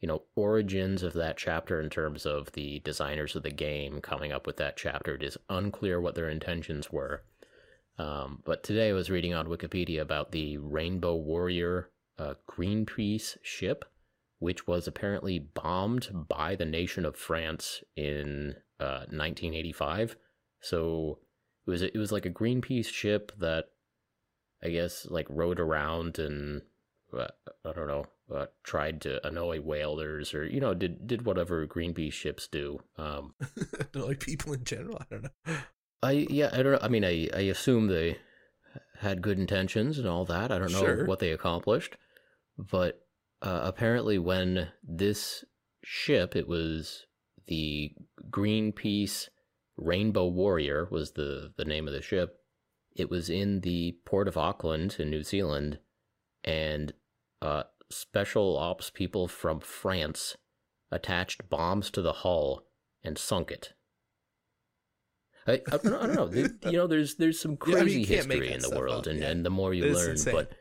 you know origins of that chapter in terms of the designers of the game coming up with that chapter. It is unclear what their intentions were. Um, but today I was reading on Wikipedia about the Rainbow Warrior uh, Greenpeace ship, which was apparently bombed by the nation of France in uh, 1985. So it was it was like a Greenpeace ship that I guess like rode around and uh, I don't know uh, tried to annoy whalers or you know did did whatever Greenpeace ships do. Um, like people in general. I don't know. I yeah, I don't know. I mean, I I assume they had good intentions and all that. I don't know Sure. what they accomplished, but uh, apparently, when this ship, it was the Greenpeace Rainbow Warrior was the the name of the ship. It was in the port of Auckland in New Zealand, and uh, special ops people from France attached bombs to the hull and sunk it. I, I, don't, I don't know. There- you know, there's there's some Yeah, I mean, crazy you can't make history in the world, and, yeah. and the more you It is learn, insane. but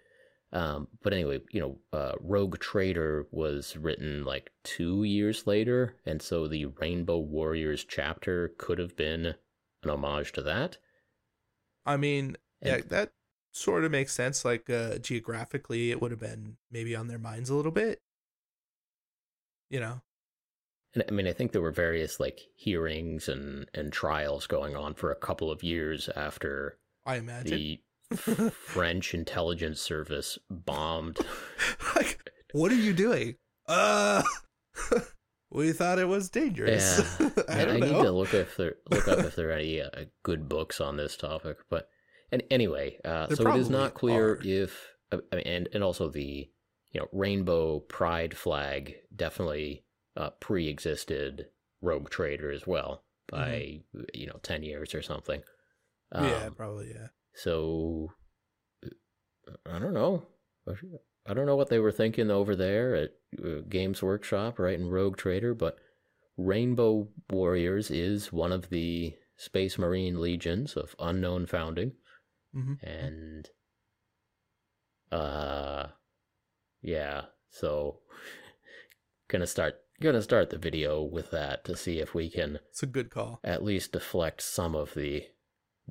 Um, but anyway, you know, uh, Rogue Trader was written like two years later, and so the Rainbow Warriors chapter could have been an homage to that. I mean, yeah, that sort of makes sense. Like uh, geographically, it would have been maybe on their minds a little bit. You know, And I mean, I think there were various like hearings and and trials going on for a couple of years after I imagine. the French intelligence service bombed. like, what are you doing? Uh, we thought it was dangerous. Yeah, I I need to look if there look up if there are any uh, good books on this topic. But and anyway, uh, so it is not clear are. if I mean, and and also the you know rainbow pride flag definitely uh, pre-existed Rogue Trader as well by you know ten years or something. Mm-hmm. yeah, Um, probably. Yeah. So I don't know. I don't know what they were thinking over there at uh, Games Workshop, right in Rogue Trader, but Rainbow Warriors is one of the Space Marine legions of unknown founding, hmm and uh, yeah. So gonna start gonna start the video with that to see if we can It's a good call. at least deflect some of the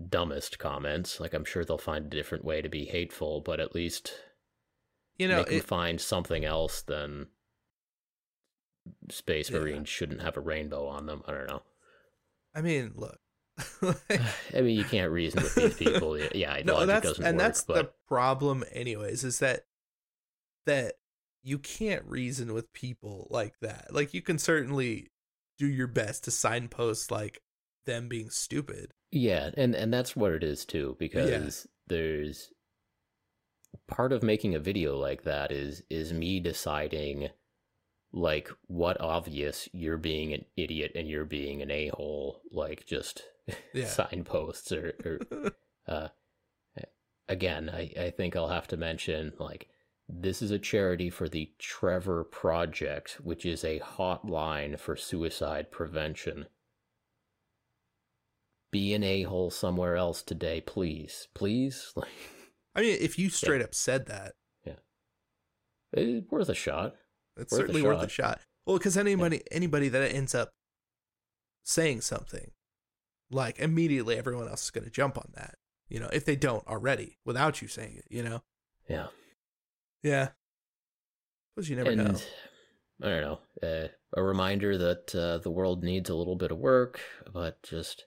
dumbest comments. Like I'm sure they'll find a different way to be hateful, but at least You know, make it, find something else than Space Yeah. Marines shouldn't have a rainbow on them. I don't know. I mean, look. I mean, you can't reason with these people. Yeah, no, that's doesn't and work. that's but the problem, anyways. Is that that you can't reason with people like that. Like you can certainly do your best to signpost like them being stupid. Yeah, and and that's what it is too because there's part of making a video like that is is me deciding like what obvious you're being an idiot and you're being an a-hole like just Yeah. signposts or, or uh again I, I think I'll have to mention like this is a charity for the Trevor Project, which is a hotline for suicide prevention. Be an a hole somewhere else today, please. Please? I mean, if you straight up said that, Yeah. it's worth a shot. it's Worth a certainly worth a shot. Well, because anybody anybody that ends up saying something, like immediately everyone else is going to jump on that. You know, if they don't already, without you saying it. You know. Yeah. Yeah. Because you never and know. I don't know. Uh, a reminder that uh, the world needs a little bit of work, but just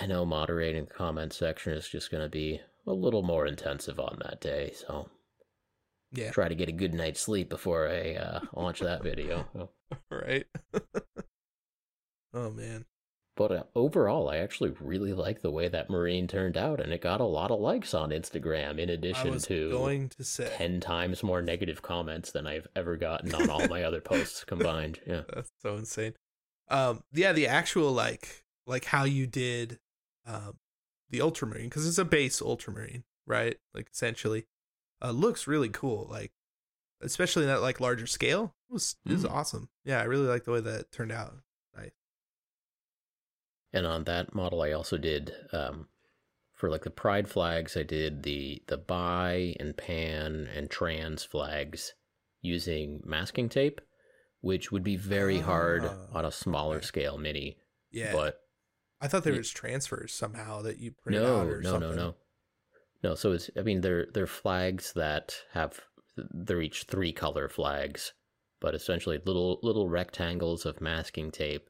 I know moderating the comment section is just going to be a little more intensive on that day. So Yeah. try to get a good night's sleep before I uh, launch that video. right. oh man. But uh, overall, I actually really like the way that Marine turned out, and it got a lot of likes on Instagram. In addition to going to say ten times more negative comments than I've ever gotten on all my other posts combined. Yeah. that's so insane. Um, yeah, the actual like like how you did, um, the ultramarine because it's a base ultramarine, right? Like essentially, uh, looks really cool. Like especially in that like larger scale it was it was Mm. awesome. Yeah, I really like the way that turned out. And on that model, I also did um, for like the pride flags. I did the the bi and pan and trans flags using masking tape, which would be very hard Ah, on a smaller okay. scale mini. Yeah, But I thought there Yeah. was transfers somehow that you printed no, out or no, something. no, no, no. So it's I mean they're they're flags that have they're each three color flags, but essentially little little rectangles of masking tape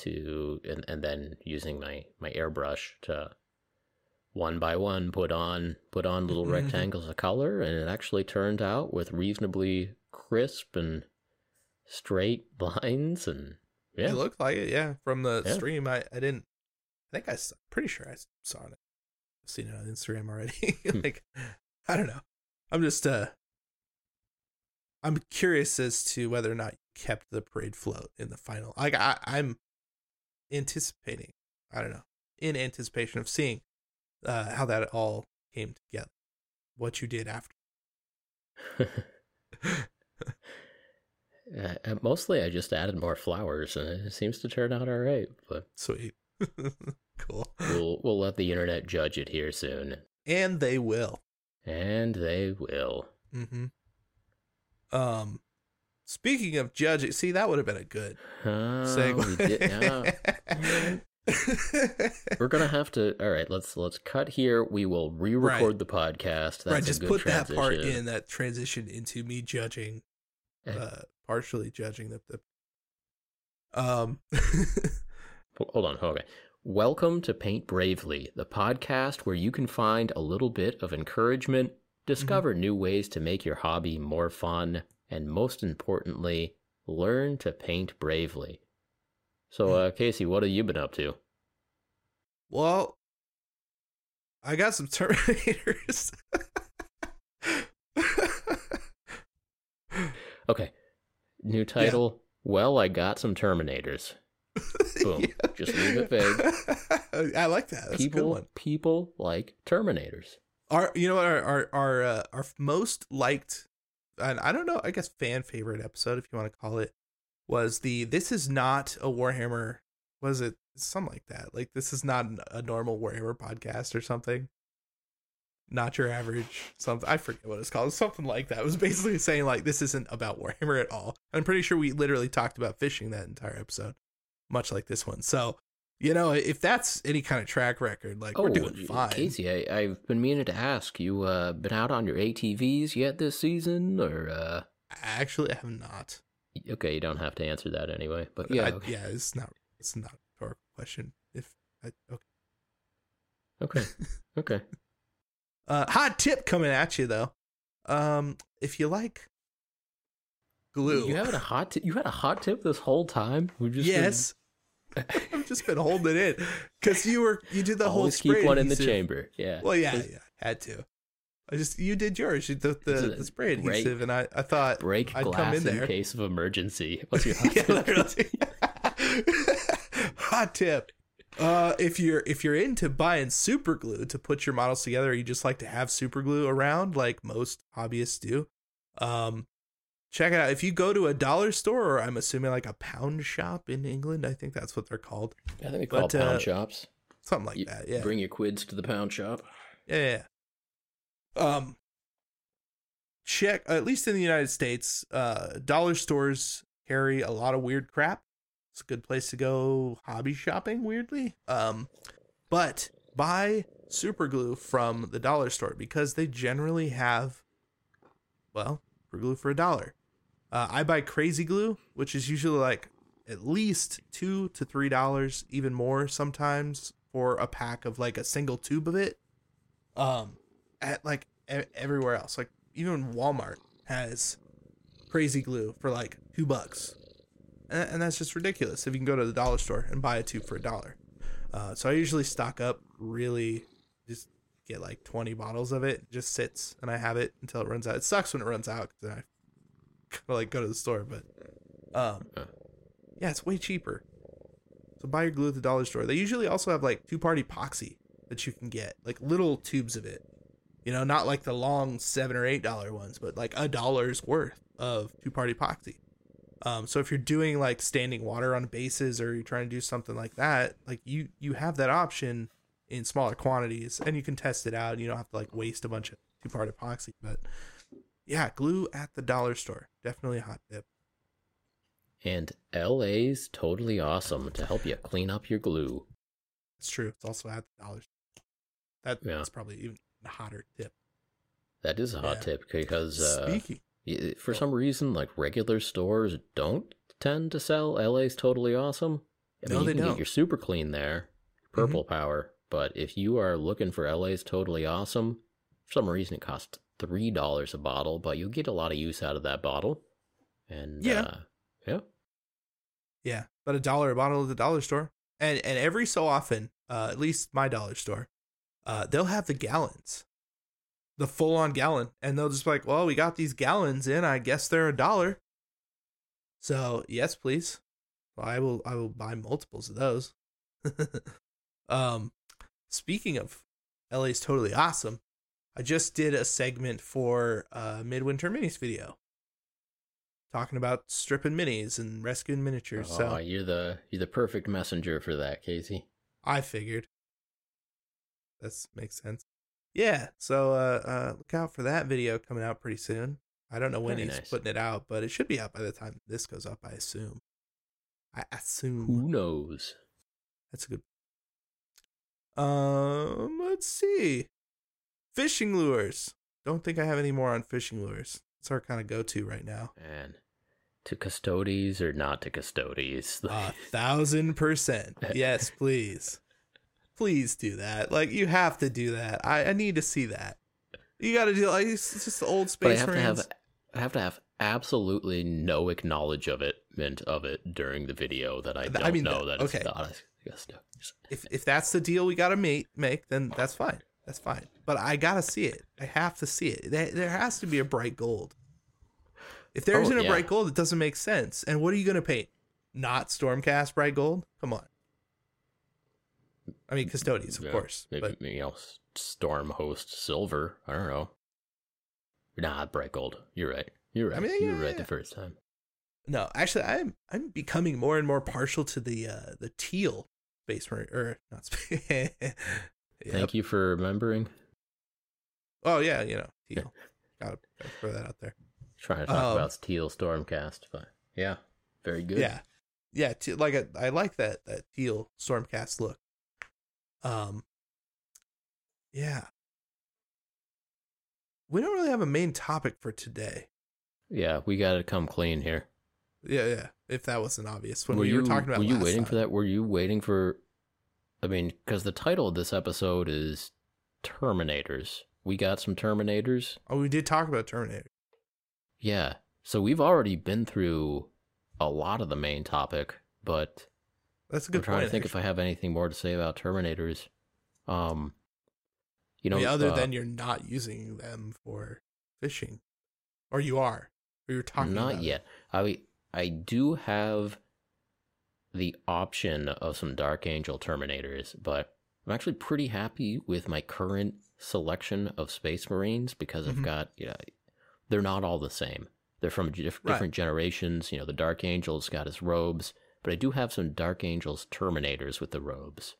to and and then using my my airbrush to one by one put on put on little rectangles of color and it actually turned out with reasonably crisp and straight lines and yeah It looked like it, yeah. From the Yeah. stream, I, I didn't. I think I s- pretty sure I saw it. I've seen it on Instagram already. Hmm. like, I don't know. I'm just uh, I'm curious as to whether or not you kept the parade float in the final. Like, I, I'm anticipating. I don't know, in anticipation of seeing uh how that all came together. What you did after. Uh, mostly, I just added more flowers, and it seems to turn out all right. But Sweet. cool. we'll we'll let the internet judge it here soon. And they will. And they will. Mm-hmm. Um, speaking of judging, see that would have been a good Uh, segue. we did- yeah. We're gonna have to. All right, let's let's cut here. We will re-record Right. the podcast. That's right, a just good put that part transition. in that transition into me judging, Eh. uh, partially judging the. the um, Hold on. Okay. Welcome to Paint Bravely, the podcast where you can find a little bit of encouragement, discover new ways to make your hobby more fun, and most importantly, learn to paint bravely. So, uh, Casey, what have you been up to? well, I got some Terminators. Okay. New title. Well, I got some Terminators. Boom. Just leave it vague. I like that. That's a good people, one. people like Terminators. Our, you know what? Our our our, uh, our most liked, and I don't know. I guess fan favorite episode, if you want to call it, was the "This is not a Warhammer." Was it something like that? Like this is not a normal Warhammer podcast or something. Not your average something. I forget what it's called. Something like that. It was basically saying like this isn't about Warhammer at all. I'm pretty sure we literally talked about fishing that entire episode, much like this one. So. You know, if that's any kind of track record, like we're doing fine. Oh, Casey, I, I've been meaning to ask you. Uh, been out on your ATVs yet this season, or uh? Actually, I have not. Okay, you don't have to answer that anyway. But yeah, I- okay. yeah, it's not. It's not a rhetorical question. If I, okay. okay, okay. Uh, hot tip coming at you though. Um, if you like glue, You had a hot. T- you had a hot tip this whole time. We just been- yes. I've just been holding it in because you were you did the whole spray keep one in the chamber. Yeah. Well, yeah, yeah, had to. I just you did yours. You did the, the, the spray great- adhesive, and I I thought Break I'd come glass in in, there. case of emergency. What's your hot tip? Hot tip. Uh, if you're if you're into buying super glue to put your models together, you just like to have super glue around, like most hobbyists do. Um, check it out. If you go to a dollar store, or I'm assuming like a pound shop in England, I think that's what they're called, I think they call But, pound uh, shops. something like You that. Yeah, Bring your quids to the pound shop. yeah. yeah. Um, check at least in the United States, uh, dollar stores carry a lot of weird crap. It's a good place to go hobby shopping. Weirdly, um, but buy super glue from the dollar store because they generally have, well, super glue for a dollar. Uh, I buy crazy glue, which is usually like at least two to three dollars, even more sometimes for a pack of like a single tube of it. Um, at like e- everywhere else, like even Walmart has crazy glue for like two bucks, and, and that's just ridiculous. If you can go to the dollar store and buy a tube for a dollar, uh, so I usually stock up really, just get like twenty bottles of it. It just sits and I have it until it runs out. It sucks when it runs out because I gotta like go to the store, but um, yeah, it's way cheaper. So buy your glue at the dollar store. They usually also have like two part epoxy that you can get, like little tubes of it. You know, not like the long seven or eight dollar ones, but like a dollar's worth of two part epoxy. Um, so if you're doing like standing water on bases or you're trying to do something like that, like you you have that option in smaller quantities and you can test it out. You don't have to like waste a bunch of two part epoxy. But yeah, glue at the dollar store. Definitely a hot tip. And LA's totally awesome to help you clean up your glue. It's true. It's also at the dollar store. That, Yeah. That's probably even a hotter tip. That is a hot Yeah. tip because uh, Speaking. for some reason, like regular stores don't tend to sell LA's totally awesome. I No, mean, you they can don't. Mm-hmm. get your super clean there, purple power. But if you are looking for LA's totally awesome, for some reason it costs three dollars a bottle, but you'll get a lot of use out of that bottle. And Yeah. uh, yeah, Yeah, but a dollar a bottle at the dollar store, and and every so often, uh, at least my dollar store, uh, they'll have the gallons, the full on gallon, and they'll just be like, well, we got these gallons in. I guess they're a dollar. So yes, please. Well, I will. I will buy multiples of those. um, speaking of LA's totally awesome, I just did a segment for uh Midwinter Minis video. Talking about stripping minis and rescuing miniatures. oh, so you're the you're the perfect messenger for that, Casey. I figured. That makes sense. yeah, so uh, uh, look out for that video coming out pretty soon. I don't know when Very he's nice. putting it out, but it should be out by the time this goes up. I assume. I assume Who knows? that's a good. Um, let's see. Fishing lures. Don't think I have any more on fishing lures. It's our kind of go-to right now. And to Custodes or not to Custodes? A thousand percent. Yes, please. Please do that. Like you have to do that. I, I need to see that. You got to do like it's just the old but I space have to have I have to have absolutely no acknowledgement of it during the video that I I don't mean, know that okay. it's not if if that's the deal we got to make, make then that's fine. That's fine. But I got to see it. I have to see it. There, has to be a bright gold. If there Oh, isn't a yeah. bright gold, it doesn't make sense. And what are you going to paint? Not Stormcast bright gold? Come on. I mean, custodians, of Yeah, course. Maybe But you know, Stormhost Silver. I don't know. Nah, bright gold. You're right. You're right. I mean, you yeah, were right the first time. no, actually, I'm I'm becoming more and more partial to the uh the teal space marine or not space. Yep. Thank you for remembering. Oh yeah, you know teal. Got to throw that out there. Trying to talk Um, about Teal Stormcast, but yeah, very good. Yeah, yeah. Te- like I, I like that that teal stormcast look. Um. Yeah. We don't really have a main topic for today. yeah, we got to come clean here. Yeah, yeah. If that wasn't obvious when were we you were talking about, were you waiting time. for that? Were you waiting for? I mean, because the title of this episode is Terminators. We got some Terminators. Oh, we did talk about Terminator. Yeah, so we've already been through a lot of the main topic, but That's a good. I'm trying point. to think if I have anything more to say about Terminators. Um, you know, I mean, other uh, than you're not using them for fishing, or you are, or you're talking. Not about it. yet. I I do have the option of some Dark Angel Terminators, but I'm actually pretty happy with my current selection of Space Marines because Mhm. I've got you know they're not all the same. They're from diff- Right. different generations. You know, the Dark Angel's got his robes, but I do have some Dark Angels Terminators with the robes,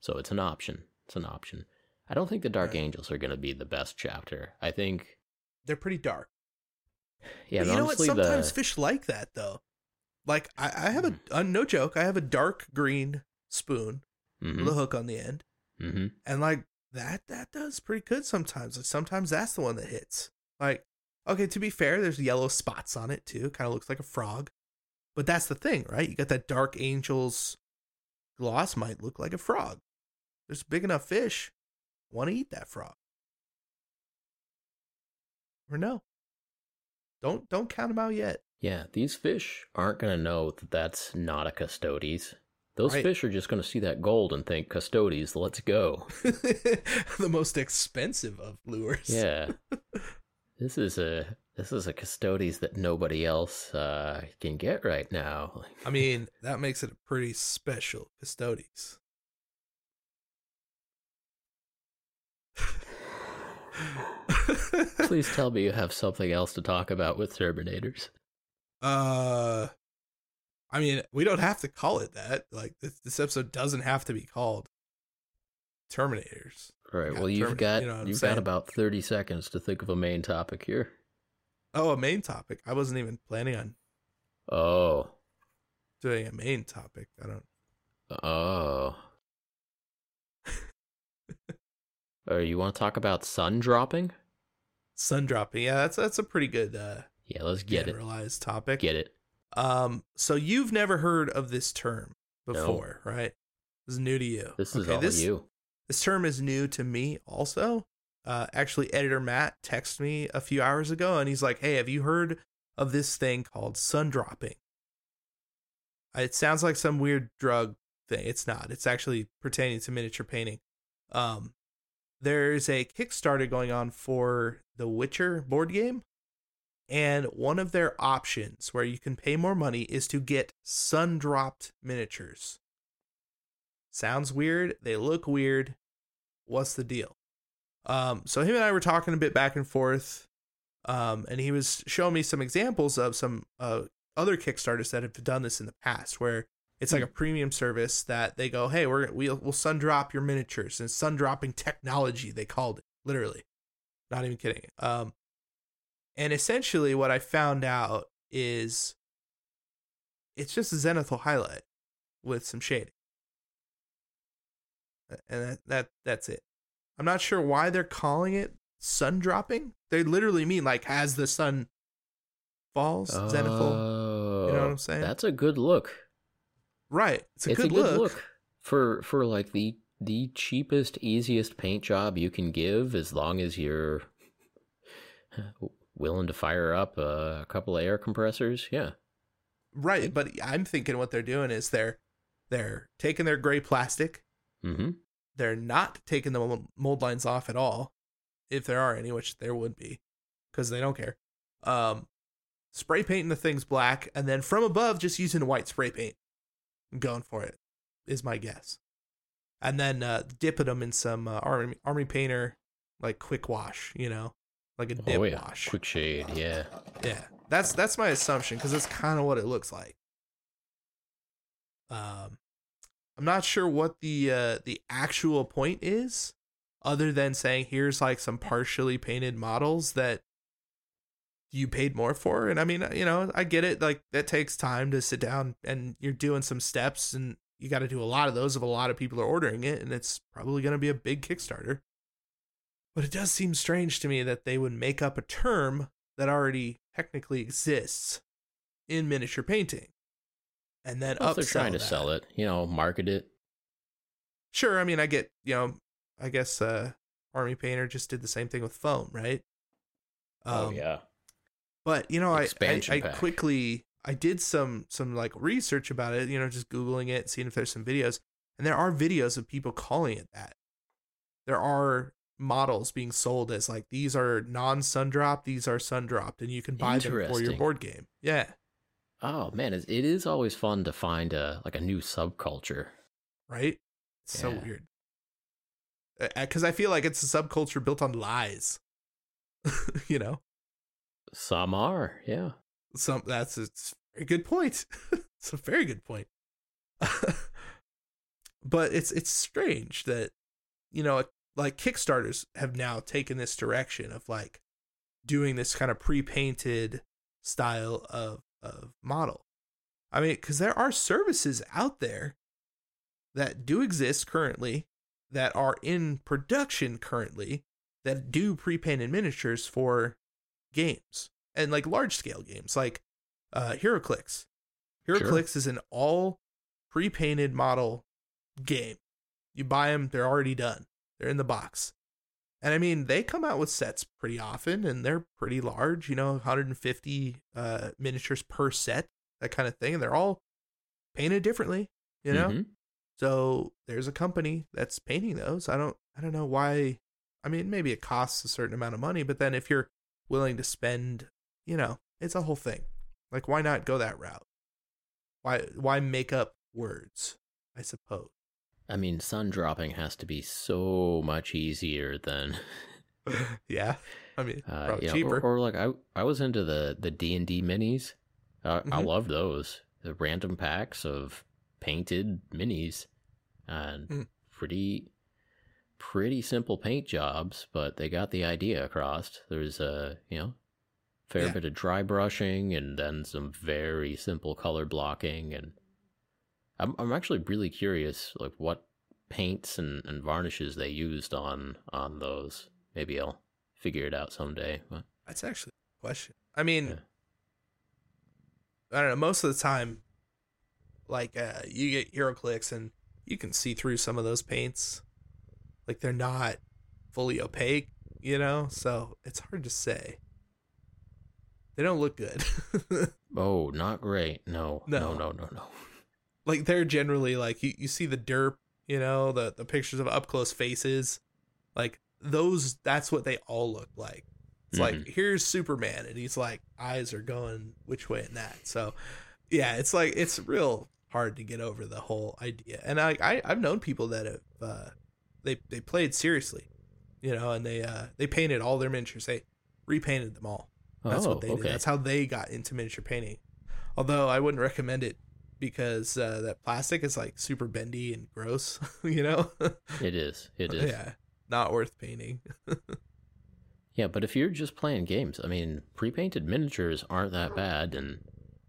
so it's an option. It's an option. I don't think the Dark Right. Angels are going to be the best chapter. I think, They're pretty dark. yeah, But you know what? Sometimes the fish like that though. Like I, I have a Hmm. uh, no joke. I have a dark green spoon Mhm, with a hook on the end, mhm. and like that that does pretty good sometimes. Like sometimes that's the one that hits. Like okay, to be fair, there's yellow spots on it too. Kind of looks like a frog, but that's the thing, right? You got that dark angel's gloss might look like a frog. There's big enough fish want to eat that frog. Or no. Don't don't count them out yet. Yeah, these fish aren't going to know that that's not a Custodes. Those Right. fish are just going to see that gold and think, Custodes, let's go. the most expensive of lures. Yeah. this is a this is a Custodes that nobody else uh, can get right now. I mean, that makes it a pretty special Custodes. Please tell me you have something else to talk about with Terminators. Uh I mean, we don't have to call it that. Like this, this episode doesn't have to be called Terminators. All right. Well, you've Termin- got you know you've saying. got about thirty seconds to think of a main topic here. Oh, a main topic. I wasn't even planning on Oh, doing a main topic. I don't oh. or you want to talk about sun dropping? sun dropping. Yeah, that's that's a pretty good uh Yeah, let's get it. generalized topic. Get it. Um, so you've never heard of this term No. before, right? This is new to you. This is Okay, all this, you. This term is new to me also. Uh, actually, editor Matt texted me a few hours ago, and he's like, "Hey, have you heard of this thing called sun dropping?" It sounds like some weird drug thing. It's not. It's actually pertaining to miniature painting. Um, there's a Kickstarter going on for the Witcher board game, and one of their options where you can pay more money is to get sun dropped miniatures. Sounds weird. They look weird. What's the deal? Um, so him and I were talking a bit back and forth, um, and he was showing me some examples of some uh, other Kickstarters that have done this in the past, where it's like a premium service that they go, "Hey, we're we'll, we'll sun drop your miniatures and sun dropping technology." They called it. literally, not even kidding. Um, and essentially, what I found out is it's just a zenithal highlight with some shading, and that, that that's it. I'm not sure why they're calling it sun dropping. They literally mean like as the sun falls, zenithal. You know what oh, I'm saying? Oh, That's a good look. Right. It's a, it's good, a good look. look. for for like the the cheapest, easiest paint job you can give, as long as you're willing to fire up a couple of air compressors. Yeah, Right, but I'm thinking what they're doing is they're they're taking their gray plastic. mm-hmm. They're not taking the mold lines off at all, if there are any, which there would be, because they don't care. Um, spray painting the things black, and then from above, just using white spray paint. I'm going for it, is my guess. And then uh, dipping them in some uh, army army painter, like quick wash, you know, like a dip oh yeah, wash. quick shade. Yeah, Yeah, that's that's my assumption because that's kind of what it looks like. Um, I'm not sure what the uh, the actual point is, other than saying here's like some partially painted models that you paid more for, and I mean, you know, I get it. Like that takes time to sit down and you're doing some steps, and you got to do a lot of those if a lot of people are ordering it, and it's probably going to be a big Kickstarter. But it does seem strange to me that they would make up a term that already technically exists in miniature painting and then well, if they're trying to that. sell it, you know, market it. Sure, I mean I get, you know, I guess uh Army Painter just did the same thing with foam, right? oh Um, yeah, But you know, I, I I quickly I did some some like research about it, you know, just googling it, seeing if there's some videos, and there are videos of people calling it that. There are models being sold as like these are non sun dropped, these are sun dropped, and you can buy them for your board game. Yeah, oh man, it, is always fun to find a like a new subculture. right. It's so weird. Because I feel like it's a subculture built on lies. you know, Some are, yeah. some that's it's a very good point. it's a very good point. but it's it's strange that you know like Kickstarters have now taken this direction of like doing this kind of pre-painted style of of model. I mean, because there are services out there that do exist currently that are in production currently that do pre-painted miniatures for games and like large scale games like uh HeroClix. HeroClix is an all pre-painted model game. You buy them, they're already done. They're in the box. And I mean, they come out with sets pretty often and they're pretty large, you know, 150 uh miniatures per set, that kind of thing. And they're all painted differently, you know? Mhm. So there's a company that's painting those. I don't I don't know why I mean maybe it costs a certain amount of money, but then if you're willing to spend, you know, it's a whole thing. Like why not go that route? Why why make up words, I suppose. I mean, sun dropping has to be so much easier than yeah. I mean, uh, cheaper. or, or like I I was into the the D and D minis. Uh, I Mhm. love those. The random packs of painted minis, and Mm. pretty pretty simple paint jobs, but they got the idea across. There's a you know fair Yeah. bit of dry brushing and then some very simple color blocking and I'm I'm actually really curious like what paints and, and varnishes they used on on those. Maybe I'll figure it out someday. But That's actually a question. I mean, Yeah. I don't know. Most of the time, like uh, you get HeroClix and you can see through some of those paints. Like they're not fully opaque, you know. So it's hard to say. They don't look good. oh, not great. No, No. no, no, no, no. Like they're generally like you, you see the derp, you know, the the pictures of up close faces, like those. That's what they all look like. It's like here's Superman, and he's like eyes are going which way and that. So yeah, it's like it's real hard to get over the whole idea. And I, I I've known people that have uh, they they played seriously, you know, and they uh they painted all their miniatures. They repainted them all. That's oh, what they okay. did. That's how they got into miniature painting. Although I wouldn't recommend it because uh, that plastic is like super bendy and gross, you know? It is. It is. yeah. not worth painting. Yeah, but if you're just playing games, I mean, pre-painted miniatures aren't that bad, and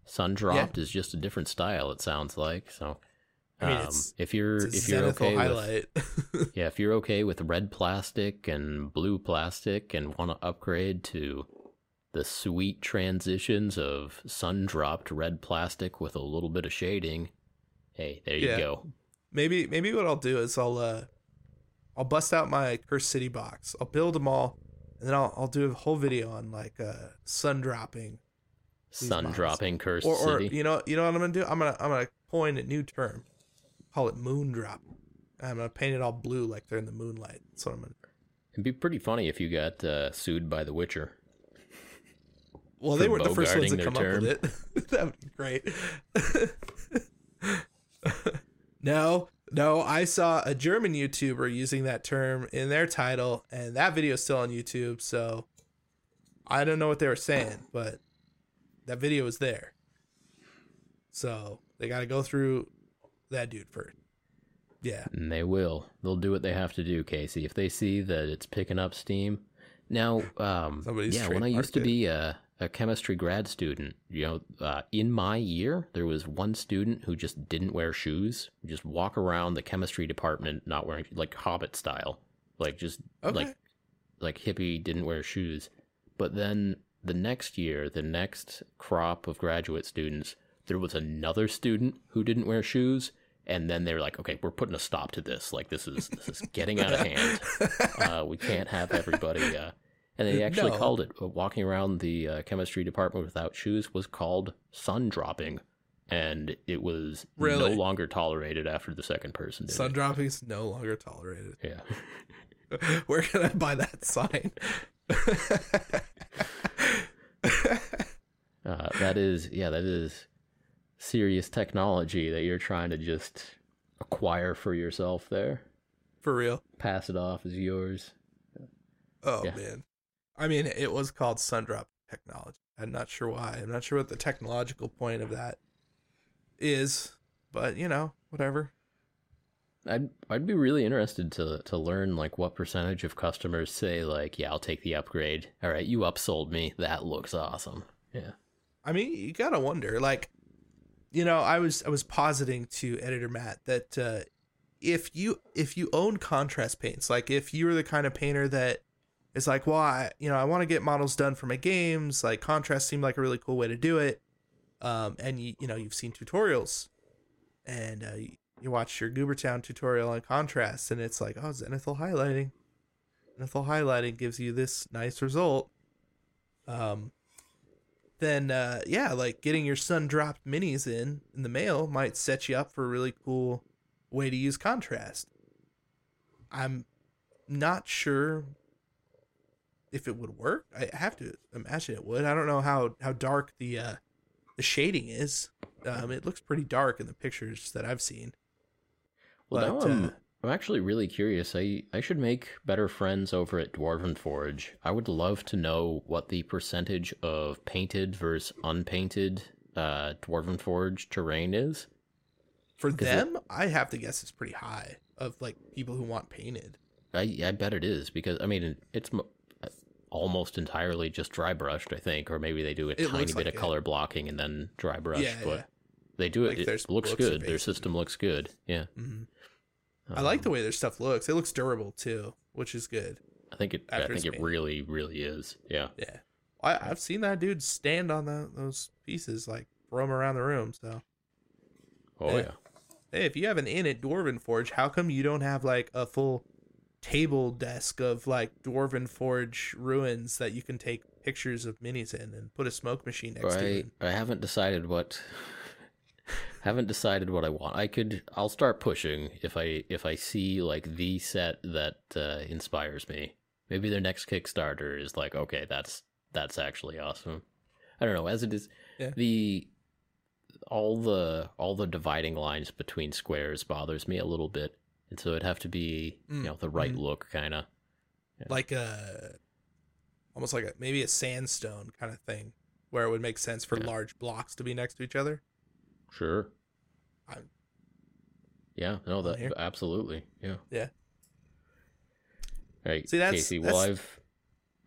sun dropped is just a different style. It sounds like so. I mean, um, if you're if you're okay with yeah, if you're okay with red plastic and blue plastic and want to upgrade to the sweet transitions of sun dropped red plastic with a little bit of shading, hey, there you Yeah. go. maybe maybe what I'll do is I'll uh I'll bust out my Cursed City box. I'll build them all, and then I'll I'll do a whole video on like uh sun dropping Sun models. dropping cursed or or city. you know you know what I'm gonna do? I'm gonna I'm gonna coin a new term, call it moon drop. I'm gonna paint it all blue like they're in the moonlight. That's what I'm gonna. It'd be pretty funny if you got uh, sued by The Witcher. Well, they weren't the first ones to come their up with it. that would be great. no, no, I saw a German YouTuber using that term in their title, and that video is still on YouTube. So I don't know what they were saying, but that video is there. So they got to go through that dude first. Yeah, And they will. They'll do what they have to do, Casey. If they see that it's picking up steam. Now, um, Somebody's yeah, when I used to be a, a chemistry grad student, you know, uh, in my year, there was one student who just didn't wear shoes, just walk around the chemistry department not wearing, like Hobbit style, like just Okay. like like hippie didn't wear shoes. But then the next year, the next crop of graduate students, there was another student who didn't wear shoes. And then they were like, okay, we're putting a stop to this. Like this is this is getting out of hand. Uh, we can't have everybody. Uh, and they actually No. called it uh, walking around the uh, chemistry department without shoes was called sun dropping, and it was Really? no longer tolerated after the second person did sun dropping is no longer tolerated. Yeah. Where can I buy that sign? Uh, that is, yeah, that is serious technology that you're trying to just acquire for yourself there. For real. Pass it off as yours. Oh Yeah. man. I mean, it was called Sundrop technology. I'm not sure why. I'm not sure what the technological point of that is, but you know, whatever. I'd I'd be really interested to to learn like what percentage of customers say like, yeah, I'll take the upgrade. All right, you upsold me. That looks awesome. Yeah. I mean, you gotta wonder. Like, you know, I was I was positing to editor Matt that uh, if you if you own contrast paints, like if you're the kind of painter that is like, well, I you know I want to get models done for my games, like contrast seemed like a really cool way to do it. Um, and you you know you've seen tutorials, and uh, you, watch your Goobertown tutorial on contrast, and it's like, oh, zenithal highlighting. Zenithal highlighting gives you this nice result. Um, then uh, yeah, like getting your sun dropped minis in in the mail might set you up for a really cool way to use contrast. I'm not sure if it would work. I have to imagine it would. I don't know how how dark the uh, the shading is. Um, it looks pretty dark in the pictures that I've seen. Well, now I'm uh, I'm actually really curious. I I should make better friends over at Dwarven Forge. I would love to know what the percentage of painted versus unpainted uh, Dwarven Forge terrain is. For 'Cause it- them, I have to guess it's pretty high of like people who want painted. I I bet it is because I mean it's almost entirely just dry brushed. I think, or maybe they do a It tiny bit like of it. color blocking and then dry brush. Yeah, but yeah. they do it. their It looks good. Their system looks good. Yeah. hmm I like Um, the way their stuff looks. It looks durable too, which is good. I think it. I think it painted. really, really is. Yeah. Yeah, I, I've seen that dude stand on the, those pieces, like throw them around the room. So, Oh Yeah. yeah. hey, if you have an in at Dwarven Forge, how come you don't have like a full table desk of like Dwarven Forge ruins that you can take pictures of minis in and put a smoke machine next to I it? I haven't decided what. haven't decided what I want. I could. I'll start pushing if I if I see like the set that uh, inspires me. Maybe their next Kickstarter is like, okay, that's that's actually awesome. I don't know. As it is, Yeah. the all the all the dividing lines between squares bothers me a little bit, and so it'd have to be you Mm, know the right mhm. look kind of. Like a almost like a maybe a sandstone kind of thing, where it would make sense for Yeah. large blocks to be next to each other. Sure. I'm- Yeah. No. That here. absolutely. Yeah. Yeah. Right, See, that's- Casey. Well, I've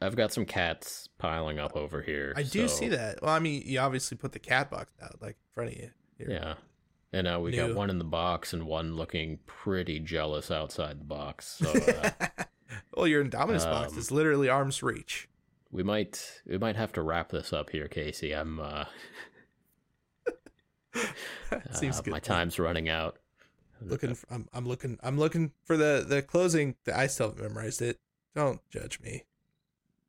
I've got some cats piling up over here. I do so- see that. Well, I mean, you obviously put the cat box out like in front of you. Here. Yeah, and uh, we New. got one in the box and one looking pretty jealous outside the box. So uh, well, your Indomitus box Um, is literally arm's reach. we might we might have to wrap this up here, Casey. I'm uh, Seems uh, good. My time's running out. Looking, f I'm, I'm looking, I'm looking for the the closing. I still haven't memorized it. Don't judge me.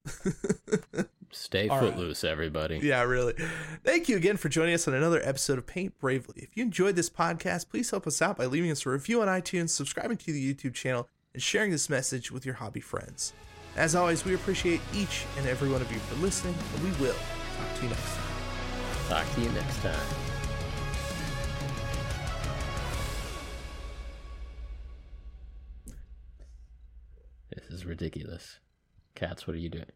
Stay All right. footloose, everybody. Yeah, really. Thank you again for joining us on another episode of Paint Bravely. If you enjoyed this podcast, please help us out by leaving us a review on iTunes, subscribing to the YouTube channel, and sharing this message with your hobby friends. As always, we appreciate each and every one of you for listening, and we will talk to you next time. Talk to you next time. This is ridiculous. Cats, what are you doing?